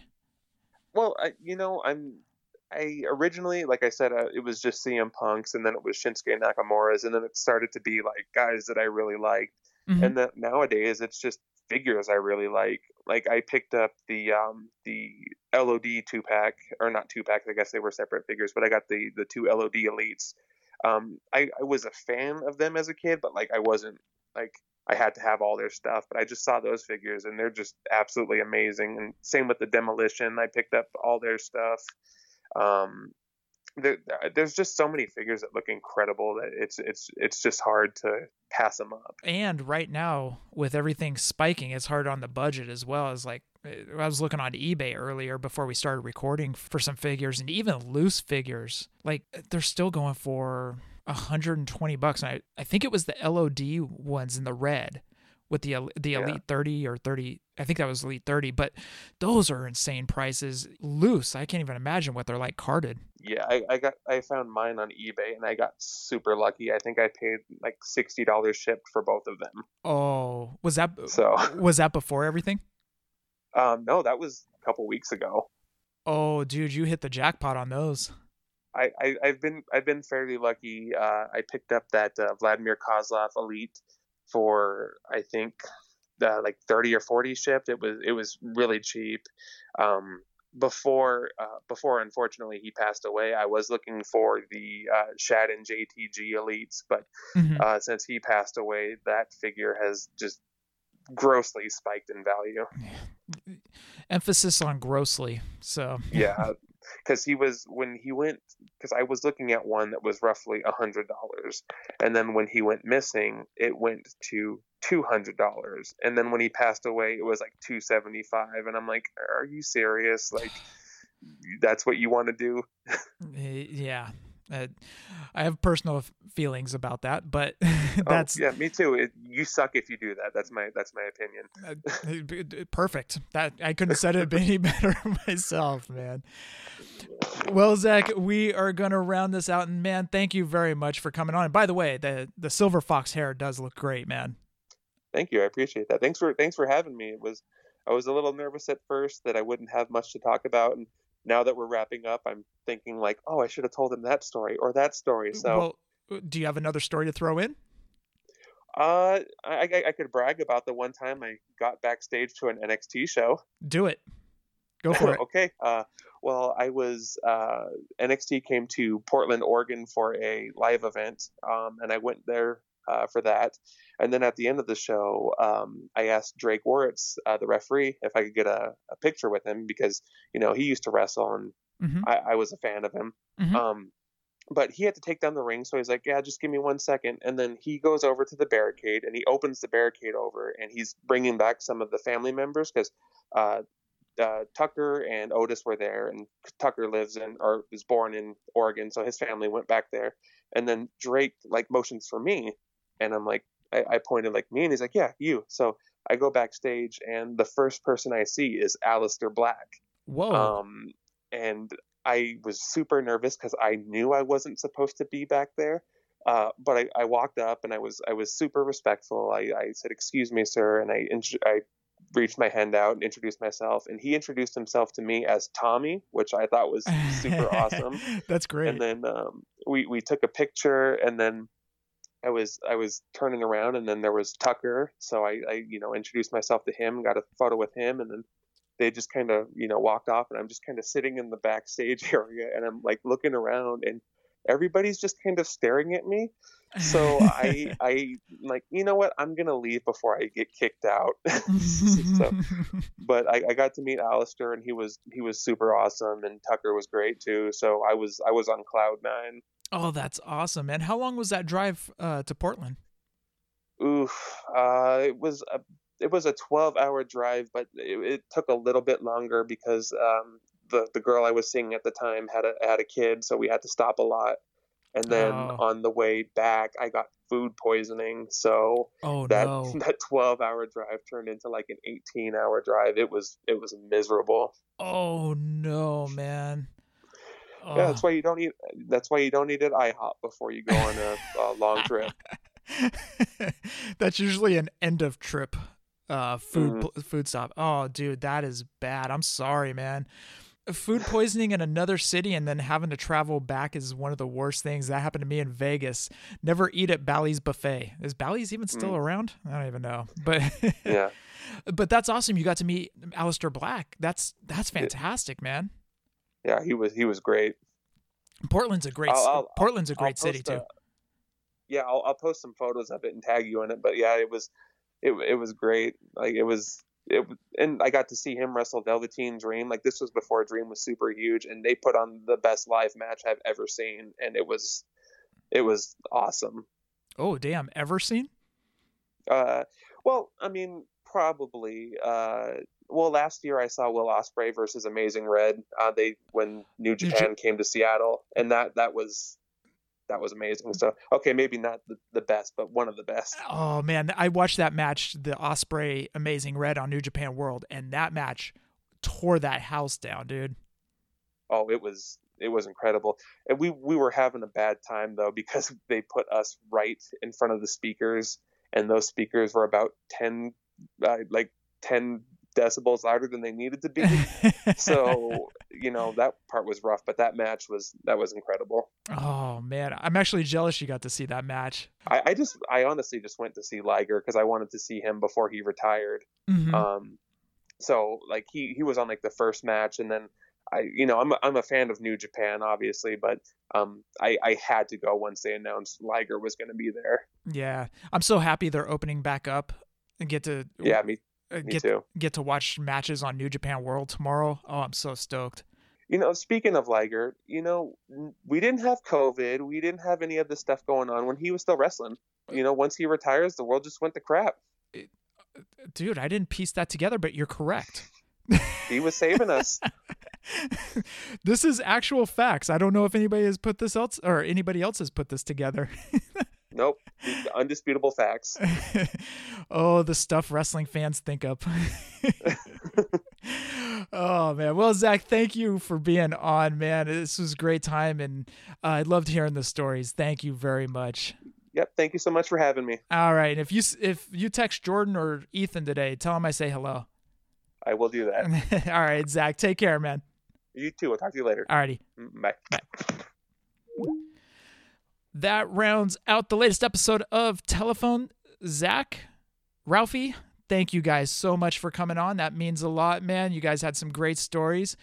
well I, you know i'm I originally, like I said, uh, it was just CM Punk's, and then it was Shinsuke Nakamura's, and then it started to be like guys that I really liked. Mm-hmm. And that nowadays, it's just figures I really like. Like I picked up the um, the LOD two pack, or not two pack. I guess they were separate figures, but I got the the two LOD elites. Um, I, I was a fan of them as a kid, but like I wasn't like I had to have all their stuff. But I just saw those figures, and they're just absolutely amazing. And same with the demolition. I picked up all their stuff. Um, there, uh, there's just so many figures that look incredible that it's it's it's just hard to pass them up. And right now, with everything spiking, it's hard on the budget as well. As like uh, I was looking on eBay earlier before we started recording for some figures, and even loose figures, like uh, they're still going for 120 bucks. And I I think it was the LOD ones in the red with the the elite yeah. 30 or 30 i think that was elite 30 but those are insane prices loose. I can't even imagine what they're like carded. Yeah i, I got i found mine on ebay and i got super lucky. I think i paid like $60 shipped for both of them. Oh was that so was that before everything? Um no that was a couple weeks ago. Oh dude you hit the jackpot on those. I, I have been I've been fairly lucky. Uh, I picked up that uh, Vladimir Kozlov Elite for I think uh, like 30 or 40 shipped. It was it was really cheap. Um, before uh, before unfortunately he passed away, I was looking for the uh, Shad and JTG elites, but mm-hmm. uh, since he passed away, that figure has just grossly spiked in value. Emphasis on grossly. So yeah, because he was when he went because I was looking at one that was roughly a hundred dollars, and then when he went missing, it went to two hundred dollars, and then when he passed away, it was like two seventy five, and I'm like, are you serious? Like, that's what you want to do? Eh, yeah. Uh, I have personal feelings about that, but Oh, that's yeah, me too. It, you suck if you do that. That's my that's my opinion. uh, perfect. That I couldn't have said it any better myself, man. Well, Zac, we are gonna round this out, and man, thank you very much for coming on. And by the way, the the silver fox hair does look great, man. Thank you. I appreciate that. Thanks for thanks for having me. It was I was a little nervous at first that I wouldn't have much to talk about, and now that we're wrapping up, I'm thinking like, oh, I should have told him that story or that story. So, well, do you have another story to throw in? uh, I, I I could brag about the one time I got backstage to an NXT show. Do it. Go for it. okay. Uh, well, I was uh, NXT came to Portland, Oregon for a live event, um, and I went there uh, for that. And then at the end of the show, um, I asked Drake Wuertz, uh, the referee, if I could get a, a, picture with him because you know he used to wrestle and mm-hmm. I, I, was a fan of him. Mm-hmm. Um, but he had to take down the ring, so he's like, "Yeah, just give me one second. And then he goes over to the barricade and he opens the barricade over, and he's bringing back some of the family members because uh, uh, Tucker and Otis were there, and Tucker lives in or was born in Oregon, so his family went back there. And then Drake like motions for me, and I'm like, I, I pointed like me, and he's like, yeah, you. So I go backstage, and the first person I see is Aleister Black. Whoa. Um, and I was super nervous because I knew I wasn't supposed to be back there. Uh, but I, I, walked up and I was I was super respectful. I, I said, "Excuse me, sir," and I I reached my hand out and introduced myself. And he introduced himself to me as Tommy, which I thought was super awesome. That's great. And then um, we we took a picture, and then I was I was turning around, and then there was Tucker. So I, I you know introduced myself to him, got a photo with him, and then they just kind of you know walked off, and I'm just kind of sitting in the backstage area, and I'm like looking around, and everybody's just kind of staring at me. So I I like you know what I'm gonna leave before I get kicked out. so, but I, I got to meet Aleister, and he was he was super awesome, and Tucker was great too. So I was I was on cloud nine. Oh, that's awesome, man! How long was that drive uh, to Portland? Oof, uh, it was a it was a 12 hour drive, but it, it took a little bit longer because um, the the girl I was seeing at the time had a had a kid, so we had to stop a lot. And then Oh. on the way back, I got food poisoning, so Oh that no! that 12 hour drive turned into like an 18 hour drive. It was it was miserable. Oh no, man! Yeah, that's why you don't eat. That's why you don't eat at IHOP before you go on a, a long trip. That's usually an end of trip uh food Mhm. pl- food stop. Oh dude, that is bad. I'm sorry, man. Food poisoning in another city and then having to travel back is one of the worst things. That happened to me in Vegas. Never eat at Bally's buffet. Is Bally's even still Mm. around? I don't even know. But Yeah. but that's awesome. You got to meet Aleister Black. That's that's fantastic, man. Yeah, he was he was great. Portland's a great I'll- I'll- Portland's a great city too. a- yeah, I'll, I'll post some photos of it and tag you in it. But yeah, it was it it was great. Like it was it and I got to see him wrestle Velveteen Dream. Like this was before Dream was super huge, and they put on the best live match I've ever seen, and it was it was awesome. Oh damn, ever seen? Uh, well, I mean, probably. Uh, well, last year I saw Will Ospreay versus Amazing Red. Uh, they when New New Ja- Japan came to Seattle, and that that was that was amazing. So okay, maybe not the, the best, but one of the best. Oh man, I watched that match, the Ospreay Amazing Red on New Japan World, and that match tore that house down, dude. Oh, it was it was incredible, and we we were having a bad time though because they put us right in front of the speakers, and those speakers were about ten uh, like ten decibels louder than they needed to be. so you know that part was rough, but that match was that was incredible. oh man, I'm actually jealous you got to see that match. I, I just I honestly just went to see Liger because I wanted to see him before he retired. Mm-hmm. Um, so like he he was on like the first match, and then I you know I'm a, I'm a fan of New Japan obviously, but um I I had to go once they announced Liger was going to be there. Yeah, I'm so happy they're opening back up and get to Yeah, me, Uh, me get too. get to watch matches on New Japan World tomorrow. Oh, I'm so stoked. You know, speaking of Liger, you know, we didn't have COVID. We didn't have any of this stuff going on when he was still wrestling. Uh, you know, once he retires, the world just went to crap. Uh, dude, I didn't piece that together, but you're correct. He was saving us. this is actual facts. I don't know if anybody has put this else or anybody else has put this together. nope. Undisputable facts. oh, the stuff wrestling fans think up. oh man. Well, Zac, thank you for being on, man. This was a great time, and uh, I loved hearing the stories. Thank you very much. Yep. Thank you so much for having me. All right. And if you if you text Jordan or Ethan today, tell them I say hello. I will do that. All right, Zac. Take care, man. You too. I'll talk to you later. All righty. Bye. Bye. That rounds out the latest episode of Telephone. Zac, Ralphy, thank you guys so much for coming on. That means a lot, man. You guys had some great stories.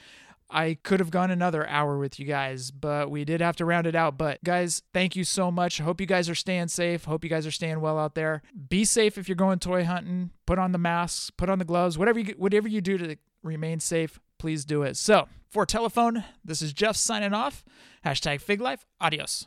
I could have gone another hour with you guys, but we did have to round it out. But guys, thank you so much. Hope you guys are staying safe. Hope you guys are staying well out there. Be safe if you're going toy hunting. Put on the masks, put on the gloves, whatever you whatever you do to remain safe, please do it. So for telephone, this is Jef signing off. Hashtag Fig Life. Adios.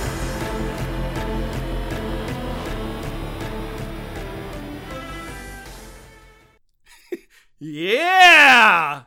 Yeah!